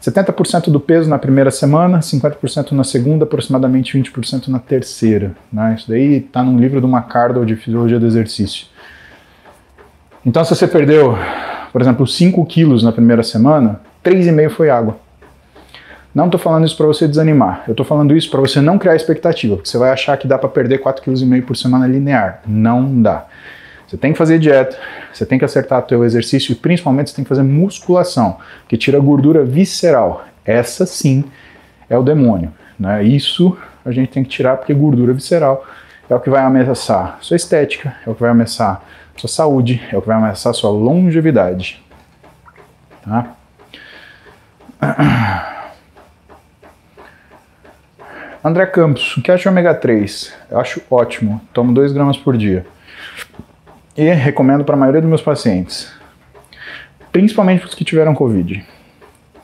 70% do peso na primeira semana, 50% na segunda, aproximadamente 20% na terceira. Né? Isso daí está num livro do McCardle de Fisiologia do Exercício. Então, se você perdeu, por exemplo, 5 quilos na primeira semana, 3,5 foi água. Não estou falando isso para você desanimar. Eu estou falando isso para você não criar expectativa, porque você vai achar que dá para perder 4,5 kg por semana linear. Não dá. Você tem que fazer dieta, você tem que acertar o teu exercício e principalmente você tem que fazer musculação, que tira gordura visceral. Essa sim é o demônio. Né? Isso a gente tem que tirar porque gordura visceral é o que vai ameaçar sua estética, é o que vai ameaçar sua saúde, é o que vai ameaçar sua longevidade. Tá? André Campos, o que acha de ômega 3? Eu acho ótimo, tomo 2 gramas por dia. E recomendo para a maioria dos meus pacientes, principalmente os que tiveram Covid.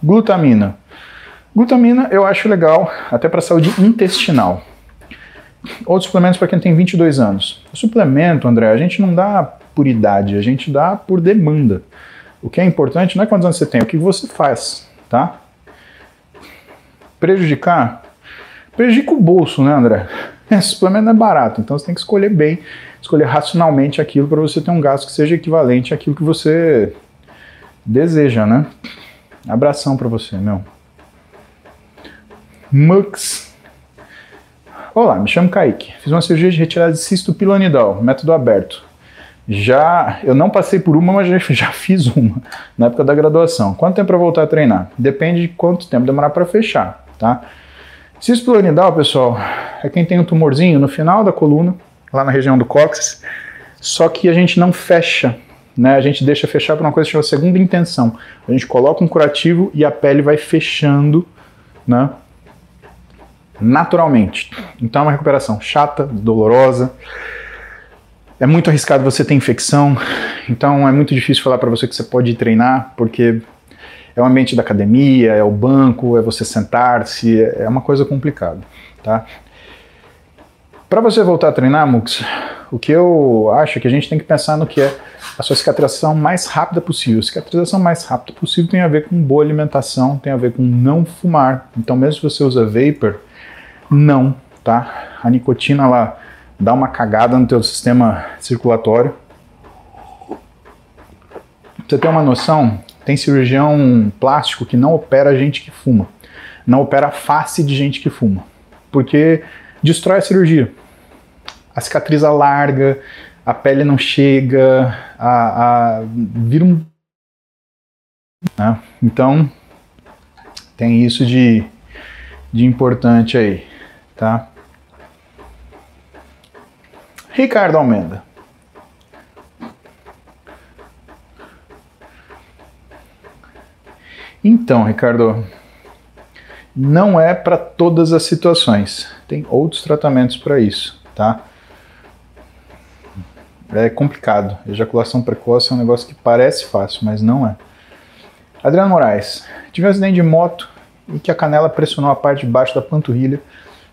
Glutamina. Glutamina eu acho legal, até para a saúde intestinal. Outros suplementos para quem tem 22 anos. O suplemento, André, a gente não dá por idade, a gente dá por demanda. O que é importante não é quantos anos você tem, é o que você faz, tá? Prejudicar? Prejudica o bolso, né, André? Esse suplemento não é barato, então você tem que escolher bem, escolher racionalmente aquilo para você ter um gasto que seja equivalente àquilo que você deseja, né? Abração para você, meu. Mux. Olá, me chamo Kaique. Fiz uma cirurgia de retirada de cisto pilonidal, método aberto. Já, eu não passei por uma, mas já, já fiz uma na época da graduação. Quanto tempo para voltar a treinar? Depende de quanto tempo demorar para fechar, tá? Cisplanidal, pessoal, é quem tem um tumorzinho no final da coluna, lá na região do cóccix, só que a gente não fecha, né? A gente deixa fechar por uma coisa chamada segunda intenção. A gente coloca um curativo e a pele vai fechando, né? Naturalmente. Então é uma recuperação chata, dolorosa. É muito arriscado você ter infecção, então é muito difícil falar para você que você pode treinar, porque é o ambiente da academia, é o banco, é você sentar-se, é uma coisa complicada, tá? Para você voltar a treinar, Mux, o que eu acho é que a gente tem que pensar no que é a sua cicatrização mais rápida possível. Cicatrização mais rápida possível tem a ver com boa alimentação, tem a ver com não fumar. Então, mesmo se você usa vapor, não, tá? A nicotina lá dá uma cagada no teu sistema circulatório. Pra você ter uma noção, tem cirurgião plástico que não opera gente que fuma, não opera a face de gente que fuma, porque destrói a cirurgia. A cicatriz larga, a pele não chega, a, a vira um. Né? Então, tem isso de, de importante aí, tá? Ricardo Almenda. Então, Ricardo, não é para todas as situações. Tem outros tratamentos para isso, tá? É complicado. Ejaculação precoce é um negócio que parece fácil, mas não é. Adriano Moraes, tive um acidente de moto e que a canela pressionou a parte de baixo da panturrilha,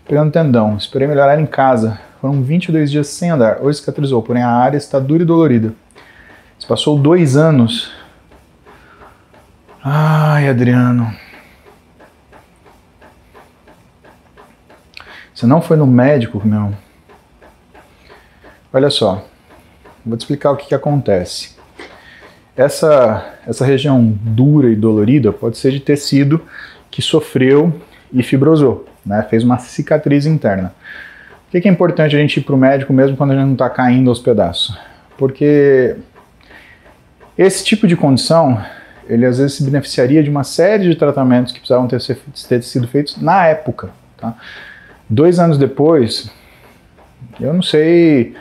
pegando tendão. Esperei melhorar em casa. Foram 22 dias sem andar. Hoje cicatrizou, porém a área está dura e dolorida. Se passou dois anos Ai, Adriano. Você não foi no médico, meu? Olha só, vou te explicar o que, que acontece. Essa, essa região dura e dolorida pode ser de tecido que sofreu e fibrosou, né? fez uma cicatriz interna. Por que, que é importante a gente ir para o médico mesmo quando a gente não está caindo aos pedaços? Porque esse tipo de condição ele às vezes se beneficiaria de uma série de tratamentos que precisavam ter, ter sido feitos na época. Tá? Dois anos depois, eu não sei.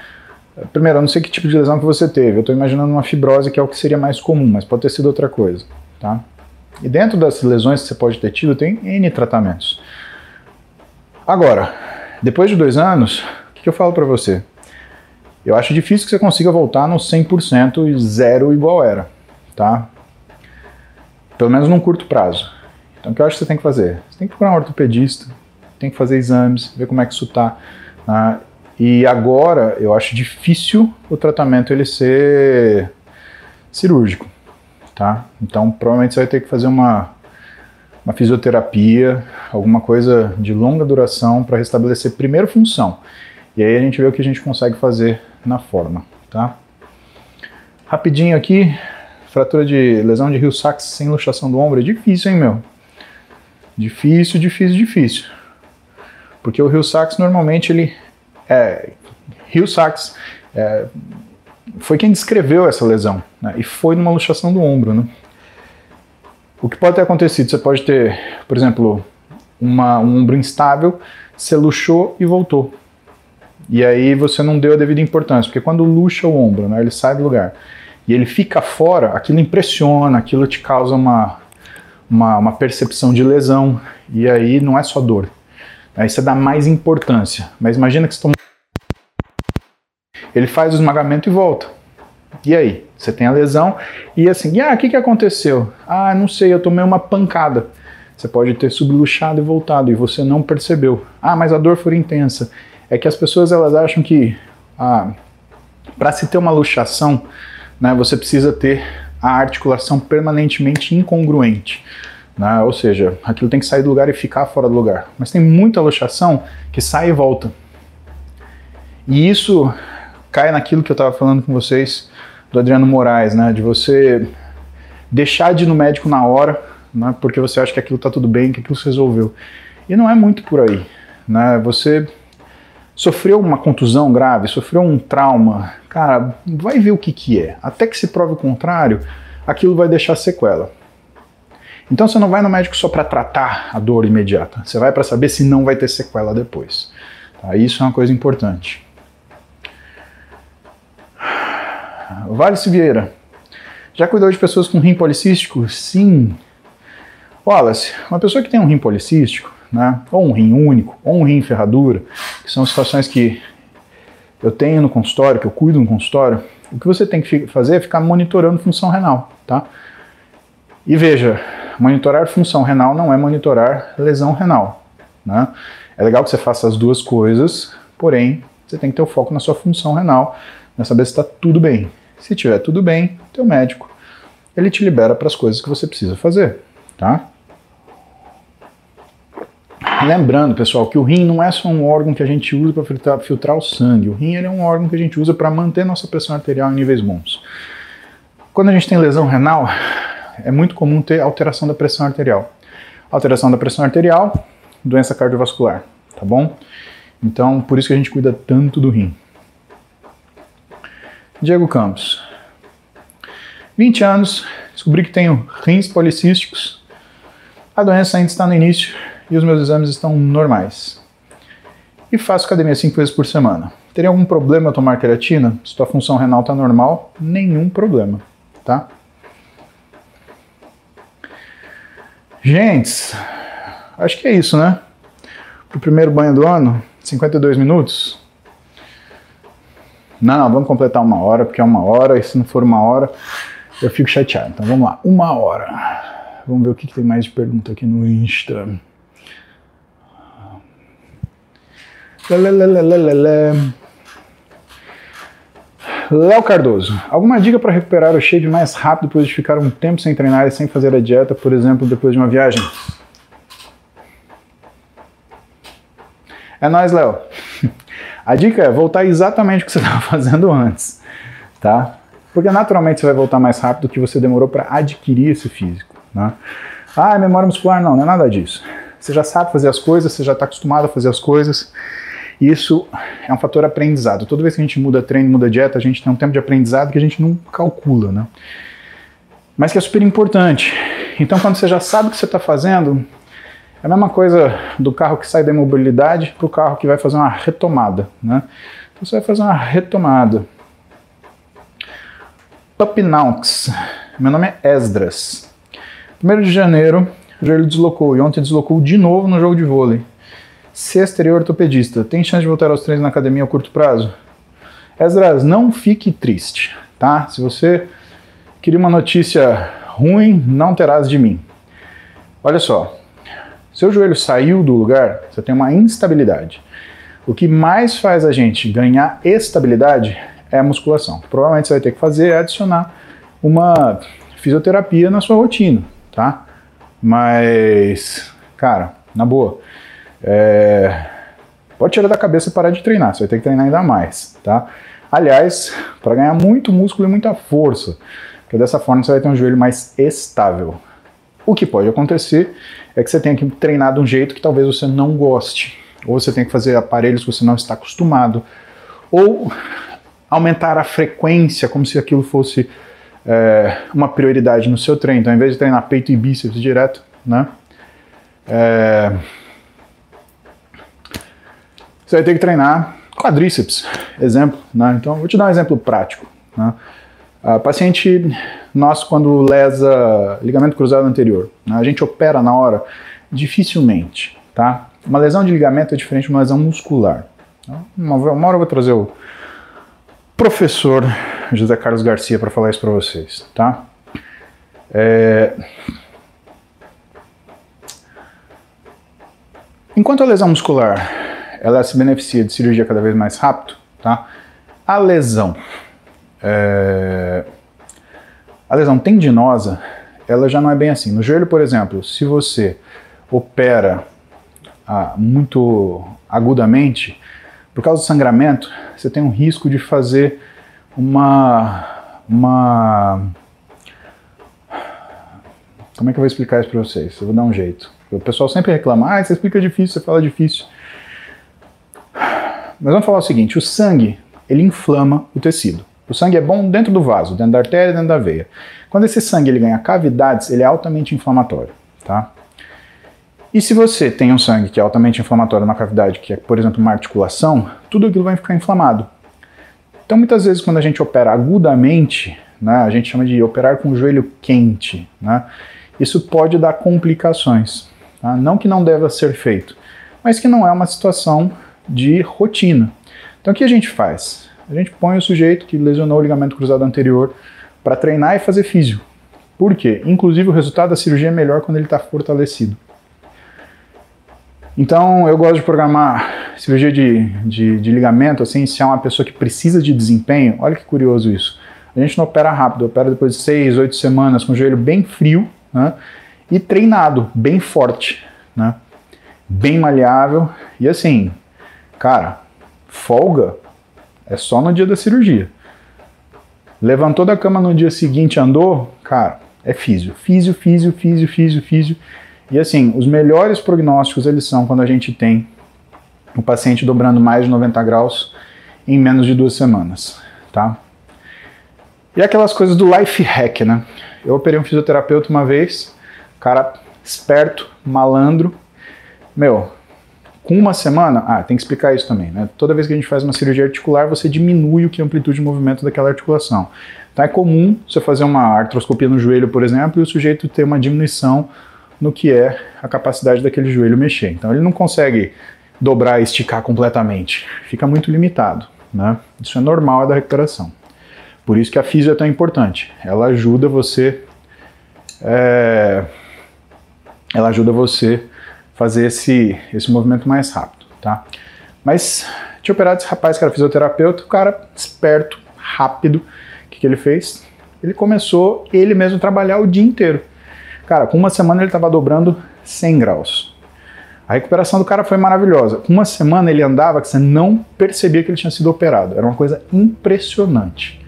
Primeiro, eu não sei que tipo de lesão que você teve. Eu estou imaginando uma fibrose que é o que seria mais comum, mas pode ter sido outra coisa. Tá? E dentro das lesões que você pode ter tido, tem N tratamentos. Agora, depois de dois anos, o que, que eu falo para você? Eu acho difícil que você consiga voltar no 100% e zero igual era. Tá? Pelo menos num curto prazo. Então o que eu acho que você tem que fazer? Você tem que procurar um ortopedista, tem que fazer exames, ver como é que isso está, Ah, e agora eu acho difícil o tratamento ele ser cirúrgico, tá? Então provavelmente você vai ter que fazer uma, uma fisioterapia, alguma coisa de longa duração para restabelecer primeiro função. E aí a gente vê o que a gente consegue fazer na forma, tá? Rapidinho aqui, fratura de lesão de rio sax sem luxação do ombro é difícil, hein, meu? Difícil, difícil, difícil. Porque o rio sax normalmente ele é, Rio Sachs é, foi quem descreveu essa lesão, né, e foi numa luxação do ombro. Né. O que pode ter acontecido? Você pode ter, por exemplo, uma, um ombro instável, você luxou e voltou. E aí você não deu a devida importância, porque quando luxa o ombro, né, ele sai do lugar e ele fica fora, aquilo impressiona, aquilo te causa uma, uma, uma percepção de lesão, e aí não é só dor, Aí você dá mais importância. Mas imagina que você toma... Ele faz o esmagamento e volta. E aí? Você tem a lesão e assim, ah, o que, que aconteceu? Ah, não sei, eu tomei uma pancada. Você pode ter subluxado e voltado e você não percebeu. Ah, mas a dor foi intensa. É que as pessoas elas acham que ah, para se ter uma luxação, né, você precisa ter a articulação permanentemente incongruente. Né? Ou seja, aquilo tem que sair do lugar e ficar fora do lugar. Mas tem muita luxação que sai e volta. E isso cai naquilo que eu estava falando com vocês do Adriano Moraes, né? de você deixar de ir no médico na hora, né? porque você acha que aquilo está tudo bem, que aquilo se resolveu. E não é muito por aí. Né? Você sofreu uma contusão grave, sofreu um trauma, cara, vai ver o que, que é. Até que se prove o contrário, aquilo vai deixar sequela. Então você não vai no médico só para tratar a dor imediata, você vai para saber se não vai ter sequela depois. Tá? Isso é uma coisa importante. Vale Vieira. Já cuidou de pessoas com rim policístico? Sim. Wallace, uma pessoa que tem um rim policístico, né, ou um rim único, ou um rim ferradura, que são situações que eu tenho no consultório, que eu cuido no consultório, o que você tem que fazer é ficar monitorando função renal, tá? E veja, monitorar função renal não é monitorar lesão renal. Né? É legal que você faça as duas coisas, porém, você tem que ter o foco na sua função renal, para saber se está tudo bem. Se tiver tudo bem, teu médico, ele te libera para as coisas que você precisa fazer, tá? Lembrando, pessoal, que o rim não é só um órgão que a gente usa para filtrar, filtrar, o sangue. O rim é um órgão que a gente usa para manter nossa pressão arterial em níveis bons. Quando a gente tem lesão renal, é muito comum ter alteração da pressão arterial. Alteração da pressão arterial, doença cardiovascular, tá bom? Então, por isso que a gente cuida tanto do rim. Diego Campos. 20 anos, descobri que tenho rins policísticos. A doença ainda está no início e os meus exames estão normais. E faço academia 5 vezes por semana. Teria algum problema tomar creatina? Se tua função renal está normal, nenhum problema, tá? Gente, acho que é isso, né? Pro primeiro banho do ano, 52 minutos. Não, não, vamos completar uma hora, porque é uma hora, e se não for uma hora, eu fico chateado. Então vamos lá, uma hora. Vamos ver o que, que tem mais de pergunta aqui no Insta. Léo Cardoso, alguma dica para recuperar o shape mais rápido depois de ficar um tempo sem treinar e sem fazer a dieta, por exemplo, depois de uma viagem? É nóis, Léo. A dica é voltar exatamente o que você estava fazendo antes, tá? Porque naturalmente você vai voltar mais rápido que você demorou para adquirir esse físico, né? Ah, memória muscular não, não é nada disso. Você já sabe fazer as coisas, você já está acostumado a fazer as coisas. Isso é um fator aprendizado. Toda vez que a gente muda treino, muda dieta, a gente tem um tempo de aprendizado que a gente não calcula, né? Mas que é super importante. Então, quando você já sabe o que você está fazendo, é a mesma coisa do carro que sai da imobilidade para o carro que vai fazer uma retomada, né? Então, você vai fazer uma retomada. Pupinaux. Meu nome é Esdras. 1 de janeiro, o joelho deslocou e ontem deslocou de novo no jogo de vôlei. Ser exterior ortopedista, tem chance de voltar aos treinos na academia a curto prazo? Esdras, não fique triste, tá? Se você queria uma notícia ruim, não terás de mim. Olha só, seu joelho saiu do lugar, você tem uma instabilidade. O que mais faz a gente ganhar estabilidade é a musculação. Provavelmente você vai ter que fazer é adicionar uma fisioterapia na sua rotina, tá? Mas, cara, na boa, é... pode tirar da cabeça e parar de treinar, você vai ter que treinar ainda mais, tá? Aliás, para ganhar muito músculo e muita força, porque dessa forma você vai ter um joelho mais estável. O que pode acontecer é que você tenha que treinar de um jeito que talvez você não goste, ou você tenha que fazer aparelhos que você não está acostumado, ou aumentar a frequência como se aquilo fosse é, uma prioridade no seu treino. Então, ao invés de treinar peito e bíceps direto, né? É, você vai ter que treinar quadríceps, exemplo. Né? Então, vou te dar um exemplo prático. Né? A paciente nosso, quando lesa ligamento cruzado anterior, né? a gente opera na hora? Dificilmente, tá? Uma lesão de ligamento é diferente de uma lesão muscular. Uma, uma hora eu vou trazer o professor José Carlos Garcia para falar isso para vocês, tá? É... Enquanto a lesão muscular ela se beneficia de cirurgia cada vez mais rápido, tá? A lesão, é... a lesão tendinosa, ela já não é bem assim. No joelho, por exemplo, se você opera ah, muito agudamente, por causa do sangramento, você tem um risco de fazer uma. uma como é que eu vou explicar isso para vocês? Eu vou dar um jeito. O pessoal sempre reclama, ah, você explica difícil, você fala difícil. Mas vamos falar o seguinte, o sangue, ele inflama o tecido. O sangue é bom dentro do vaso, dentro da artéria, dentro da veia. Quando esse sangue ele ganha cavidades, ele é altamente inflamatório, tá? E se você tem um sangue que é altamente inflamatório na cavidade, que é, por exemplo, uma articulação, tudo aquilo vai ficar inflamado. Então, muitas vezes, quando a gente opera agudamente, né, a gente chama de operar com o joelho quente, né, isso pode dar complicações. Tá? Não que não deva ser feito, mas que não é uma situação de rotina. Então, o que a gente faz? A gente põe o sujeito que lesionou o ligamento cruzado anterior para treinar e fazer físio. Por quê? Inclusive, o resultado da cirurgia é melhor quando ele está fortalecido. Então, eu gosto de programar cirurgia de, de, de, ligamento, assim, se é uma pessoa que precisa de desempenho, olha que curioso isso. A gente não opera rápido, opera depois de seis, oito semanas com o joelho bem frio, né, e treinado, bem forte, né, bem maleável, e assim, cara, folga é só no dia da cirurgia. Levantou da cama no dia seguinte, andou, cara, é físio, físio, físio, físio, físio, físio, e assim, os melhores prognósticos eles são quando a gente tem o paciente dobrando mais de 90 graus em menos de duas semanas, tá? E aquelas coisas do life hack, né? Eu operei um fisioterapeuta uma vez, cara esperto, malandro, meu, com uma semana, ah, tem que explicar isso também, né? Toda vez que a gente faz uma cirurgia articular, você diminui o que é a amplitude de movimento daquela articulação. Então é comum você fazer uma artroscopia no joelho, por exemplo, e o sujeito ter uma diminuição no que é a capacidade daquele joelho mexer. Então ele não consegue dobrar e esticar completamente, fica muito limitado. Né? Isso é normal da recuperação. Por isso que a física é tão importante. Ela ajuda você, é, ela ajuda você fazer esse, esse movimento mais rápido, tá? Mas tinha operado esse rapaz que era fisioterapeuta, o cara esperto, rápido, o que, que ele fez? Ele começou ele mesmo trabalhar o dia inteiro. Cara, com uma semana ele estava dobrando 100 graus. A recuperação do cara foi maravilhosa. Com uma semana ele andava que você não percebia que ele tinha sido operado. Era uma coisa impressionante.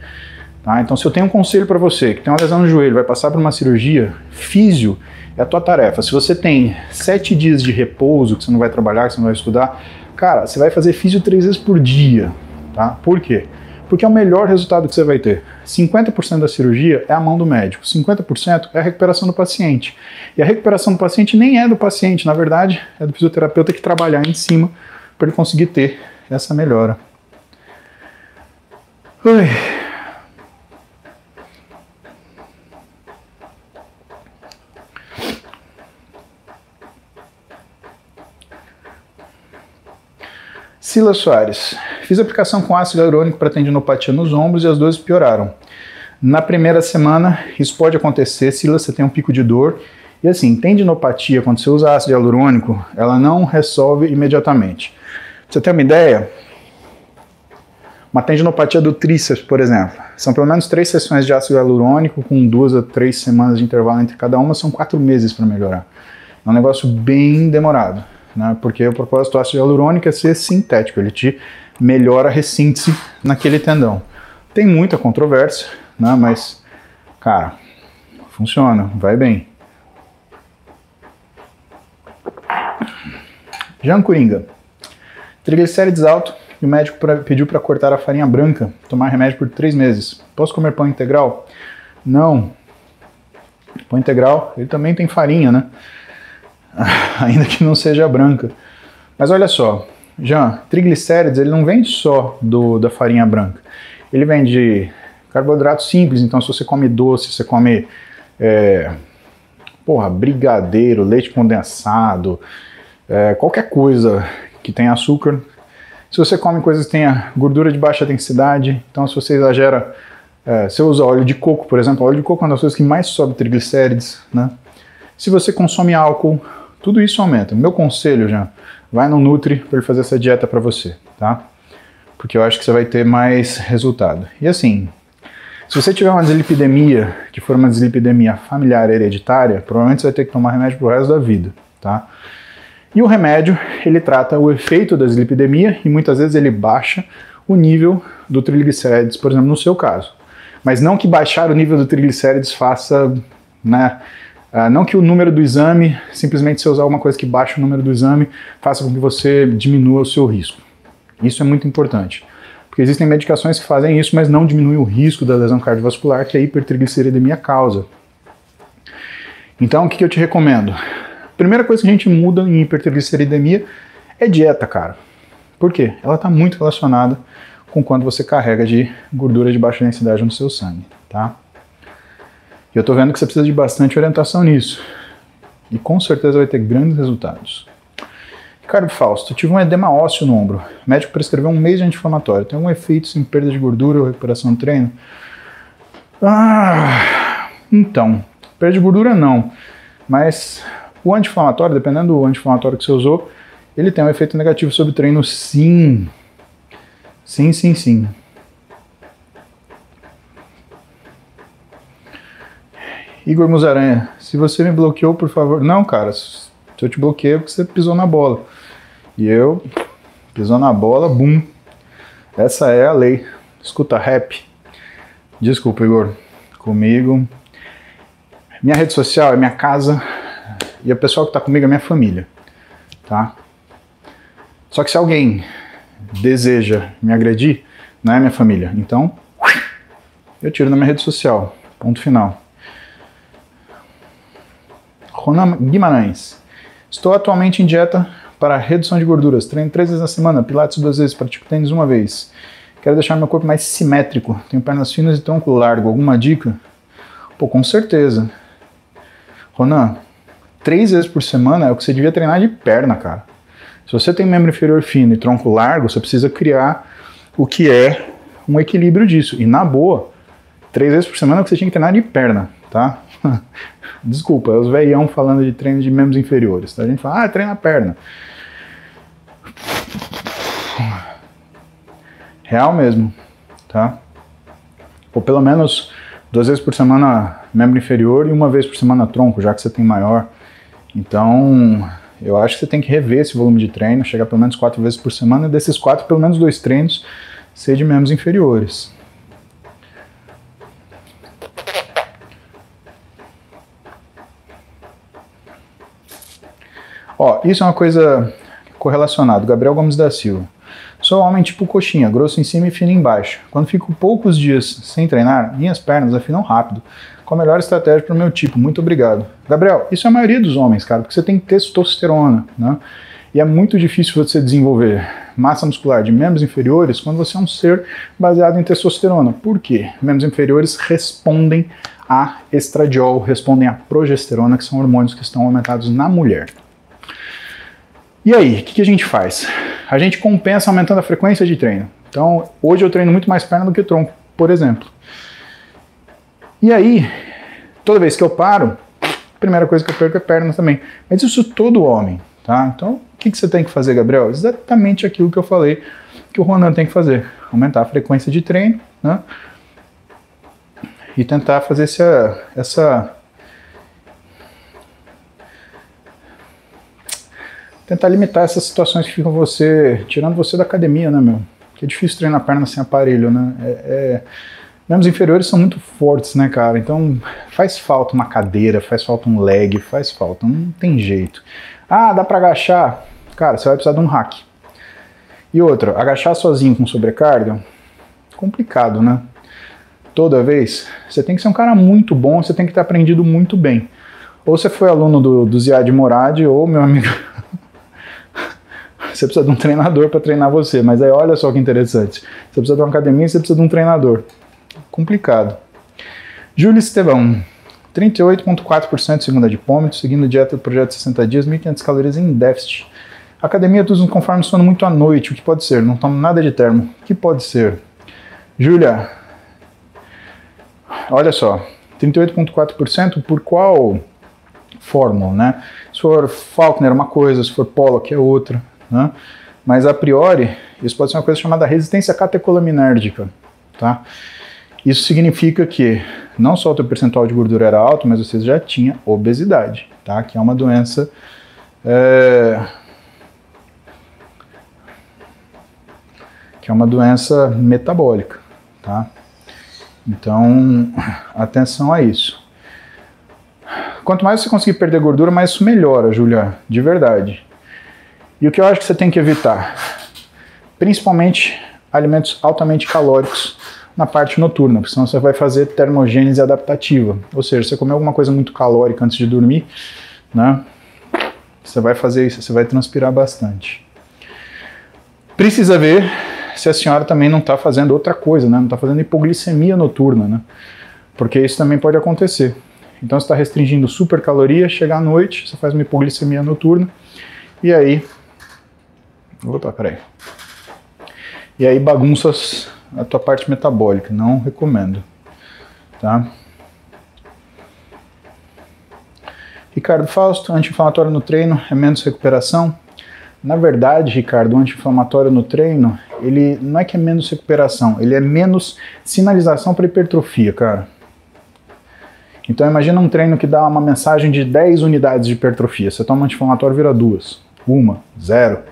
Tá? Então, se eu tenho um conselho para você que tem uma lesão no joelho, vai passar por uma cirurgia, físio é a tua tarefa. Se você tem sete dias de repouso, que você não vai trabalhar, que você não vai estudar, cara, você vai fazer físio três vezes por dia. Tá? Por quê? Porque é o melhor resultado que você vai ter. 50% da cirurgia é a mão do médico, 50% é a recuperação do paciente. E a recuperação do paciente nem é do paciente, na verdade, é do fisioterapeuta que trabalhar em cima para ele conseguir ter essa melhora. Ui. Silas Soares. Fiz aplicação com ácido hialurônico para tendinopatia nos ombros e as dores pioraram. Na primeira semana, isso pode acontecer, Silas, você tem um pico de dor. E assim, tendinopatia, quando você usa ácido hialurônico, ela não resolve imediatamente. você ter uma ideia, uma tendinopatia do tríceps, por exemplo, são pelo menos três sessões de ácido hialurônico com duas a três semanas de intervalo entre cada uma, são quatro meses para melhorar. É um negócio bem demorado, né? porque o propósito do ácido hialurônico é ser sintético, ele te melhora a ressíntese naquele tendão. Tem muita controvérsia, né? mas, cara, funciona, vai bem. Jean Coringa. Triglicérides alto e o médico pra, pediu para cortar a farinha branca, tomar remédio por três meses. Posso comer pão integral? Não. Pão integral, ele também tem farinha, né? Ainda que não seja branca. Mas olha só, Jean, triglicérides ele não vem só do, da farinha branca. Ele vem de carboidratos simples, então se você come doce, você come é, porra, brigadeiro, leite condensado, é, qualquer coisa que tenha açúcar. Se você come coisas que tenha gordura de baixa densidade, então se você exagera, é, você usa óleo de coco, por exemplo, óleo de coco é uma das coisas que mais sobe triglicérides, né? Se você consome álcool, tudo isso aumenta. Meu conselho já, vai no Nutri para ele fazer essa dieta para você, tá? Porque eu acho que você vai ter mais resultado. E assim, se você tiver uma dislipidemia, que for uma dislipidemia familiar hereditária, provavelmente você vai ter que tomar remédio pro resto da vida, tá? E o remédio, ele trata o efeito da dislipidemia e muitas vezes ele baixa o nível do triglicérides, por exemplo, no seu caso. Mas não que baixar o nível do triglicérides faça, né, uh, não que o número do exame, simplesmente se usar alguma coisa que baixa o número do exame, faça com que você diminua o seu risco. Isso é muito importante. Porque existem medicações que fazem isso, mas não diminuem o risco da lesão cardiovascular que a hipertrigliceridemia causa. Então, o que eu te recomendo? Primeira coisa que a gente muda em hipertrigliceridemia é dieta, cara. Por quê? Ela está muito relacionada com quanto você carrega de gordura de baixa densidade no seu sangue, tá? Eu estou vendo que você precisa de bastante orientação nisso. E com certeza vai ter grandes resultados. Ricardo Fausto, tive um edema ósseo no ombro. O médico prescreveu um mês de anti-inflamatório. Tem algum efeito sem perda de gordura ou recuperação do treino? Ah, então, perda de gordura não. Mas o anti-inflamatório, dependendo do anti-inflamatório que você usou, ele tem um efeito negativo sobre o treino, sim. Sim, sim, sim. Igor Musaranha, se você me bloqueou, por favor. Não, cara, se eu te bloqueei é porque você pisou na bola. E eu, pisou na bola, bum. Essa é a lei. Escuta rap. Desculpa, Igor. Comigo. Minha rede social é minha casa, e o pessoal que está comigo é minha família, tá? Só que se alguém deseja me agredir, não é minha família. Então, eu tiro na minha rede social. Ponto final. Ronan Guimarães. Estou atualmente em dieta para redução de gorduras. Treino três vezes na semana, pilates duas vezes, pratico tênis uma vez. Quero deixar meu corpo mais simétrico. Tenho pernas finas e tronco largo. Alguma dica? Pô, com certeza. Ronan, três vezes por semana é o que você devia treinar de perna, cara. Se você tem membro inferior fino e tronco largo, você precisa criar o que é um equilíbrio disso. E na boa, três vezes por semana é o que você tinha que treinar de perna, tá? Desculpa, é os veião falando de treino de membros inferiores. Tá? A gente fala, ah, treina a perna. Real mesmo, tá? Ou pelo menos duas vezes por semana membro inferior e uma vez por semana tronco, já que você tem maior. Então, eu acho que você tem que rever esse volume de treino, chegar pelo menos quatro vezes por semana, e desses quatro, pelo menos dois treinos ser de membros inferiores. Ó, isso é uma coisa correlacionada. Gabriel Gomes da Silva. Sou homem tipo coxinha, grosso em cima e fino embaixo. Quando fico poucos dias sem treinar, minhas pernas afinam rápido com a melhor estratégia para o meu tipo. Muito obrigado. Gabriel, isso é a maioria dos homens, cara, porque você tem testosterona, né? E é muito difícil você desenvolver massa muscular de membros inferiores quando você é um ser baseado em testosterona. Por quê? Membros inferiores respondem a estradiol, respondem a progesterona, que são hormônios que estão aumentados na mulher. E aí, o que, que a gente faz? A gente compensa aumentando a frequência de treino. Então, hoje eu treino muito mais perna do que tronco, por exemplo. E aí, toda vez que eu paro, a primeira coisa que eu perco é perna também. Mas isso todo homem, tá? Então, o que, que você tem que fazer, Gabriel? Exatamente aquilo que eu falei que o Ronan tem que fazer. Aumentar a frequência de treino, né? E tentar fazer essa, essa tentar limitar essas situações que ficam você tirando você da academia, né, meu? Que é difícil treinar perna sem aparelho, né? É, é, membros inferiores são muito fortes, né, cara? Então faz falta uma cadeira, faz falta um leg, faz falta, não tem jeito. Ah, dá para agachar? Cara, você vai precisar de um hack. E outra, agachar sozinho com sobrecarga, complicado, né? Toda vez, você tem que ser um cara muito bom, você tem que ter aprendido muito bem. Ou você foi aluno do, do Ziad Morad, ou meu amigo, você precisa de um treinador para treinar você. Mas aí olha só que interessante. Você precisa de uma academia, você precisa de um treinador. Complicado. Júlio Estevão, 38,4% segundo a Dipômetro, seguindo dieta do projeto 60 dias, 1.500 calorias em déficit. Academia todos conforme sono muito à noite, o que pode ser? Não tomo nada de termo. O que pode ser? Júlia, olha só, 38,4% por qual fórmula, né? Se for Faulkner uma coisa, se for Pollock é outra. Né? Mas a priori, isso pode ser uma coisa chamada resistência catecolinérgica. Tá? Isso significa que não só o teu percentual de gordura era alto, mas você já tinha obesidade, tá? que é uma doença. É... que é uma doença metabólica, tá? Então, atenção a isso. Quanto mais você conseguir perder gordura, mais isso melhora, Julia, de verdade. E o que eu acho que você tem que evitar? Principalmente alimentos altamente calóricos na parte noturna, porque senão você vai fazer termogênese adaptativa. Ou seja, você comer alguma coisa muito calórica antes de dormir, né? Você vai fazer isso, você vai transpirar bastante. Precisa ver se a senhora também não está fazendo outra coisa, né? Não está fazendo hipoglicemia noturna, né? Porque isso também pode acontecer. Então você está restringindo supercaloria, chega à noite, você faz uma hipoglicemia noturna, e aí Opa, peraí. E aí bagunças a tua parte metabólica, não recomendo. Tá? Ricardo Fausto, anti-inflamatório no treino é menos recuperação? Na verdade, Ricardo, o anti-inflamatório no treino, ele não é que é menos recuperação, ele é menos sinalização para hipertrofia, cara. Então imagina um treino que dá uma mensagem de 10 unidades de hipertrofia. Você toma anti-inflamatório, vira duas. Uma, zero,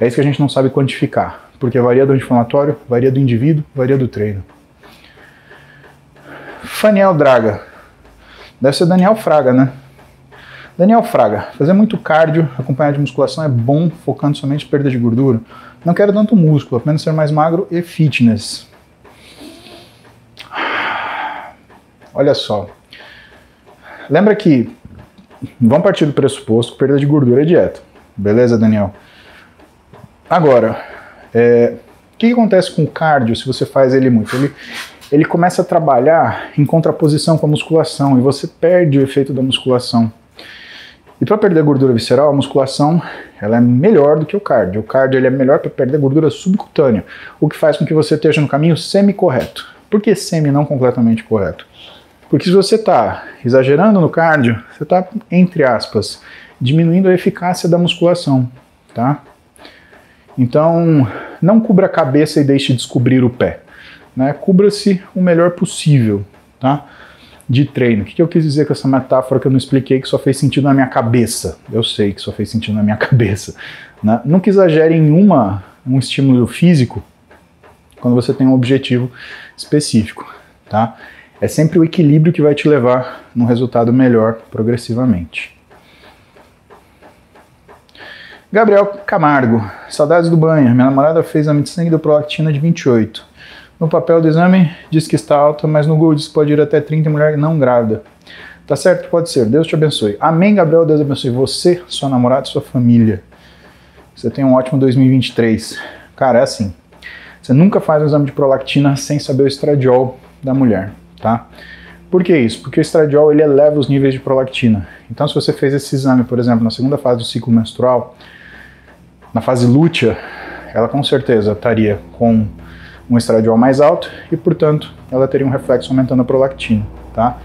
é isso que a gente não sabe quantificar, porque varia do anti-inflamatório, varia do indivíduo, varia do treino. Faniel Draga. Deve ser Daniel Fraga, né? Daniel Fraga, fazer muito cardio acompanhado de musculação é bom, focando somente em perda de gordura. Não quero tanto músculo, apenas ser mais magro e fitness. Olha só. Lembra que vamos partir do pressuposto que perda de gordura é dieta. Beleza, Daniel? Agora, é, o que, acontece com o cardio se você faz ele muito? Ele, ele começa a trabalhar em contraposição com a musculação e você perde o efeito da musculação. E para perder gordura visceral, a musculação ela é melhor do que o cardio. O cardio ele é melhor para perder gordura subcutânea, o que faz com que você esteja no caminho semi-correto. Por que semi não completamente correto? Porque se você está exagerando no cardio, você está, entre aspas, diminuindo a eficácia da musculação, tá? Então, não cubra a cabeça e deixe descobrir o pé. Né? Cubra-se o melhor possível tá? de treino. O que eu quis dizer com essa metáfora que eu não expliquei, que só fez sentido na minha cabeça? Eu sei que só fez sentido na minha cabeça. Né? Nunca exagere em uma, um estímulo físico quando você tem um objetivo específico. Tá? É sempre o equilíbrio que vai te levar num resultado melhor progressivamente. Gabriel Camargo, saudades do banho. Minha namorada fez exame de sangue do prolactina de 28. No papel do exame diz que está alta, mas no Google diz que pode ir até 30 em mulher não grávida. Tá certo? Pode ser. Deus te abençoe. Amém, Gabriel. Deus abençoe você, sua namorada e sua família. Você tem um ótimo 2023. Cara, é assim. Você nunca faz um exame de prolactina sem saber o estradiol da mulher, tá? Por que isso? Porque o estradiol ele eleva os níveis de prolactina. Então, se você fez esse exame, por exemplo, na segunda fase do ciclo menstrual, na fase lútea, ela com certeza estaria com um estradiol mais alto e, portanto, ela teria um reflexo aumentando a prolactina, tá?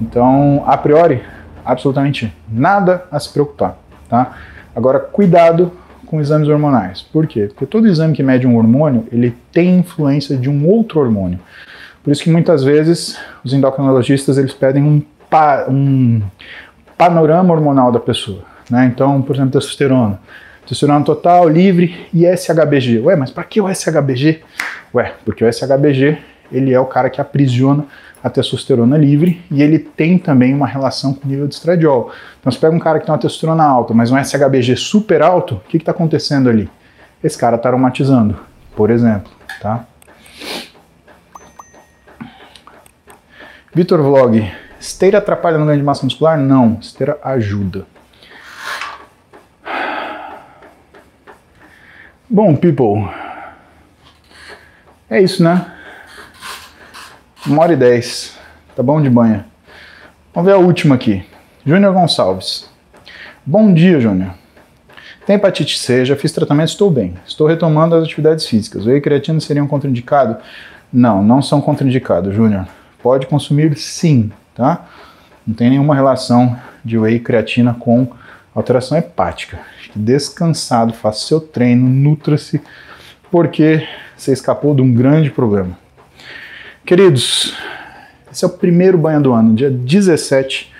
Então, a priori, absolutamente nada a se preocupar, tá? Agora, cuidado com exames hormonais. Por quê? Porque todo exame que mede um hormônio, ele tem influência de um outro hormônio. Por isso que muitas vezes os endocrinologistas eles pedem um, pa, um panorama hormonal da pessoa. Né? Então, por exemplo, testosterona. Testosterona total, livre e SHBG. Ué, mas para que o SHBG? Ué, porque o SHBG ele é o cara que aprisiona a testosterona livre e ele tem também uma relação com o nível de estradiol. Então, você pega um cara que tem uma testosterona alta, mas um SHBG super alto, o que está acontecendo ali? Esse cara está aromatizando, por exemplo, tá? Vitor Vlog, esteira atrapalha no ganho de massa muscular? Não, esteira ajuda. Bom, people, é isso, né? Uma hora e dez. Tá bom de banha. Vamos ver a última aqui. Júnior Gonçalves. Bom dia, Júnior. Tem hepatite C, já fiz tratamento, estou bem. Estou retomando as atividades físicas. Whey e creatina seriam contraindicados? Não, não são contraindicados, Júnior. Pode consumir sim, tá? Não tem nenhuma relação de whey e creatina com alteração hepática. Descansado, faça seu treino, nutra-se, porque você escapou de um grande problema. Queridos, esse é o primeiro banho do ano, dia 17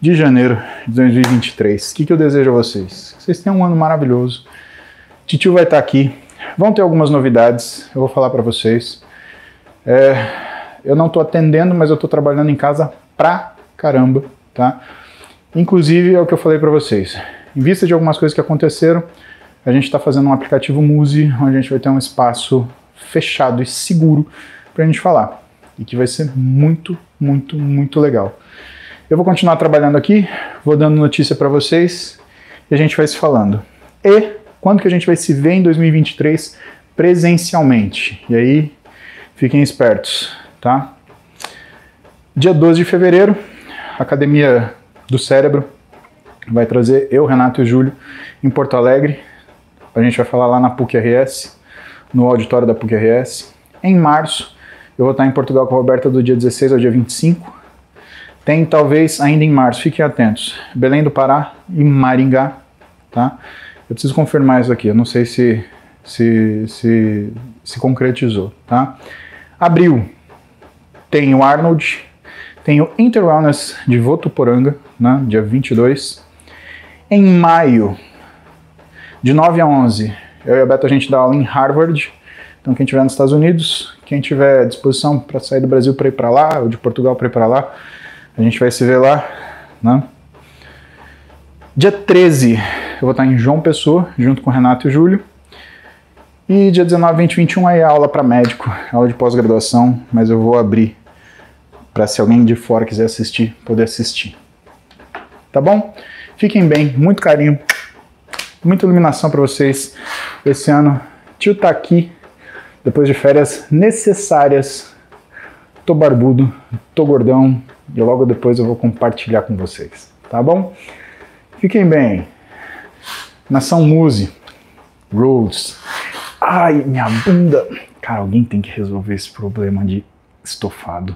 de janeiro de 2023. O que, que eu desejo a vocês? Que vocês tenham um ano maravilhoso. Titio vai estar aqui. Vão ter algumas novidades, eu vou falar para vocês. É, eu não estou atendendo, mas eu estou trabalhando em casa pra caramba, tá? Inclusive, é o que eu falei para vocês. Em vista de algumas coisas que aconteceram, a gente está fazendo um aplicativo Muse, onde a gente vai ter um espaço fechado e seguro para a gente falar. E que vai ser muito, muito, muito legal. Eu vou continuar trabalhando aqui, vou dando notícia para vocês e a gente vai se falando. E quando que a gente vai se ver em 2023 presencialmente? E aí, fiquem espertos, tá? Dia 12 de fevereiro, Academia do Cérebro vai trazer eu, Renato e o Júlio em Porto Alegre. A gente vai falar lá na PUC RS, no auditório da PUC RS. Em março, eu vou estar em Portugal com a Roberta do dia 16 ao dia 25. Tem talvez ainda em março, fiquem atentos. Belém do Pará e Maringá, tá? Eu preciso confirmar isso aqui, eu não sei se se, se, se concretizou, tá? Abril tem o Arnold, tem o Inter Wellness de Votuporanga, né, dia 22. Em maio, de 9 a 11, eu e a Beto a gente dá aula em Harvard, então, quem estiver nos Estados Unidos, quem tiver disposição para sair do Brasil para ir para lá, ou de Portugal para ir para lá, a gente vai se ver lá. Né? Dia 13, eu vou estar em João Pessoa, junto com o Renato e o Júlio. E dia 19, 20 21 aí aula para médico, aula de pós-graduação, mas eu vou abrir para se alguém de fora quiser assistir, poder assistir. Tá bom? Fiquem bem, muito carinho, muita iluminação para vocês esse ano. Tio tá aqui depois de férias necessárias, tô barbudo, tô gordão e logo depois eu vou compartilhar com vocês, tá bom? Fiquem bem. Nação Muse, Rose. Ai, minha bunda. Cara, alguém tem que resolver esse problema de estofado.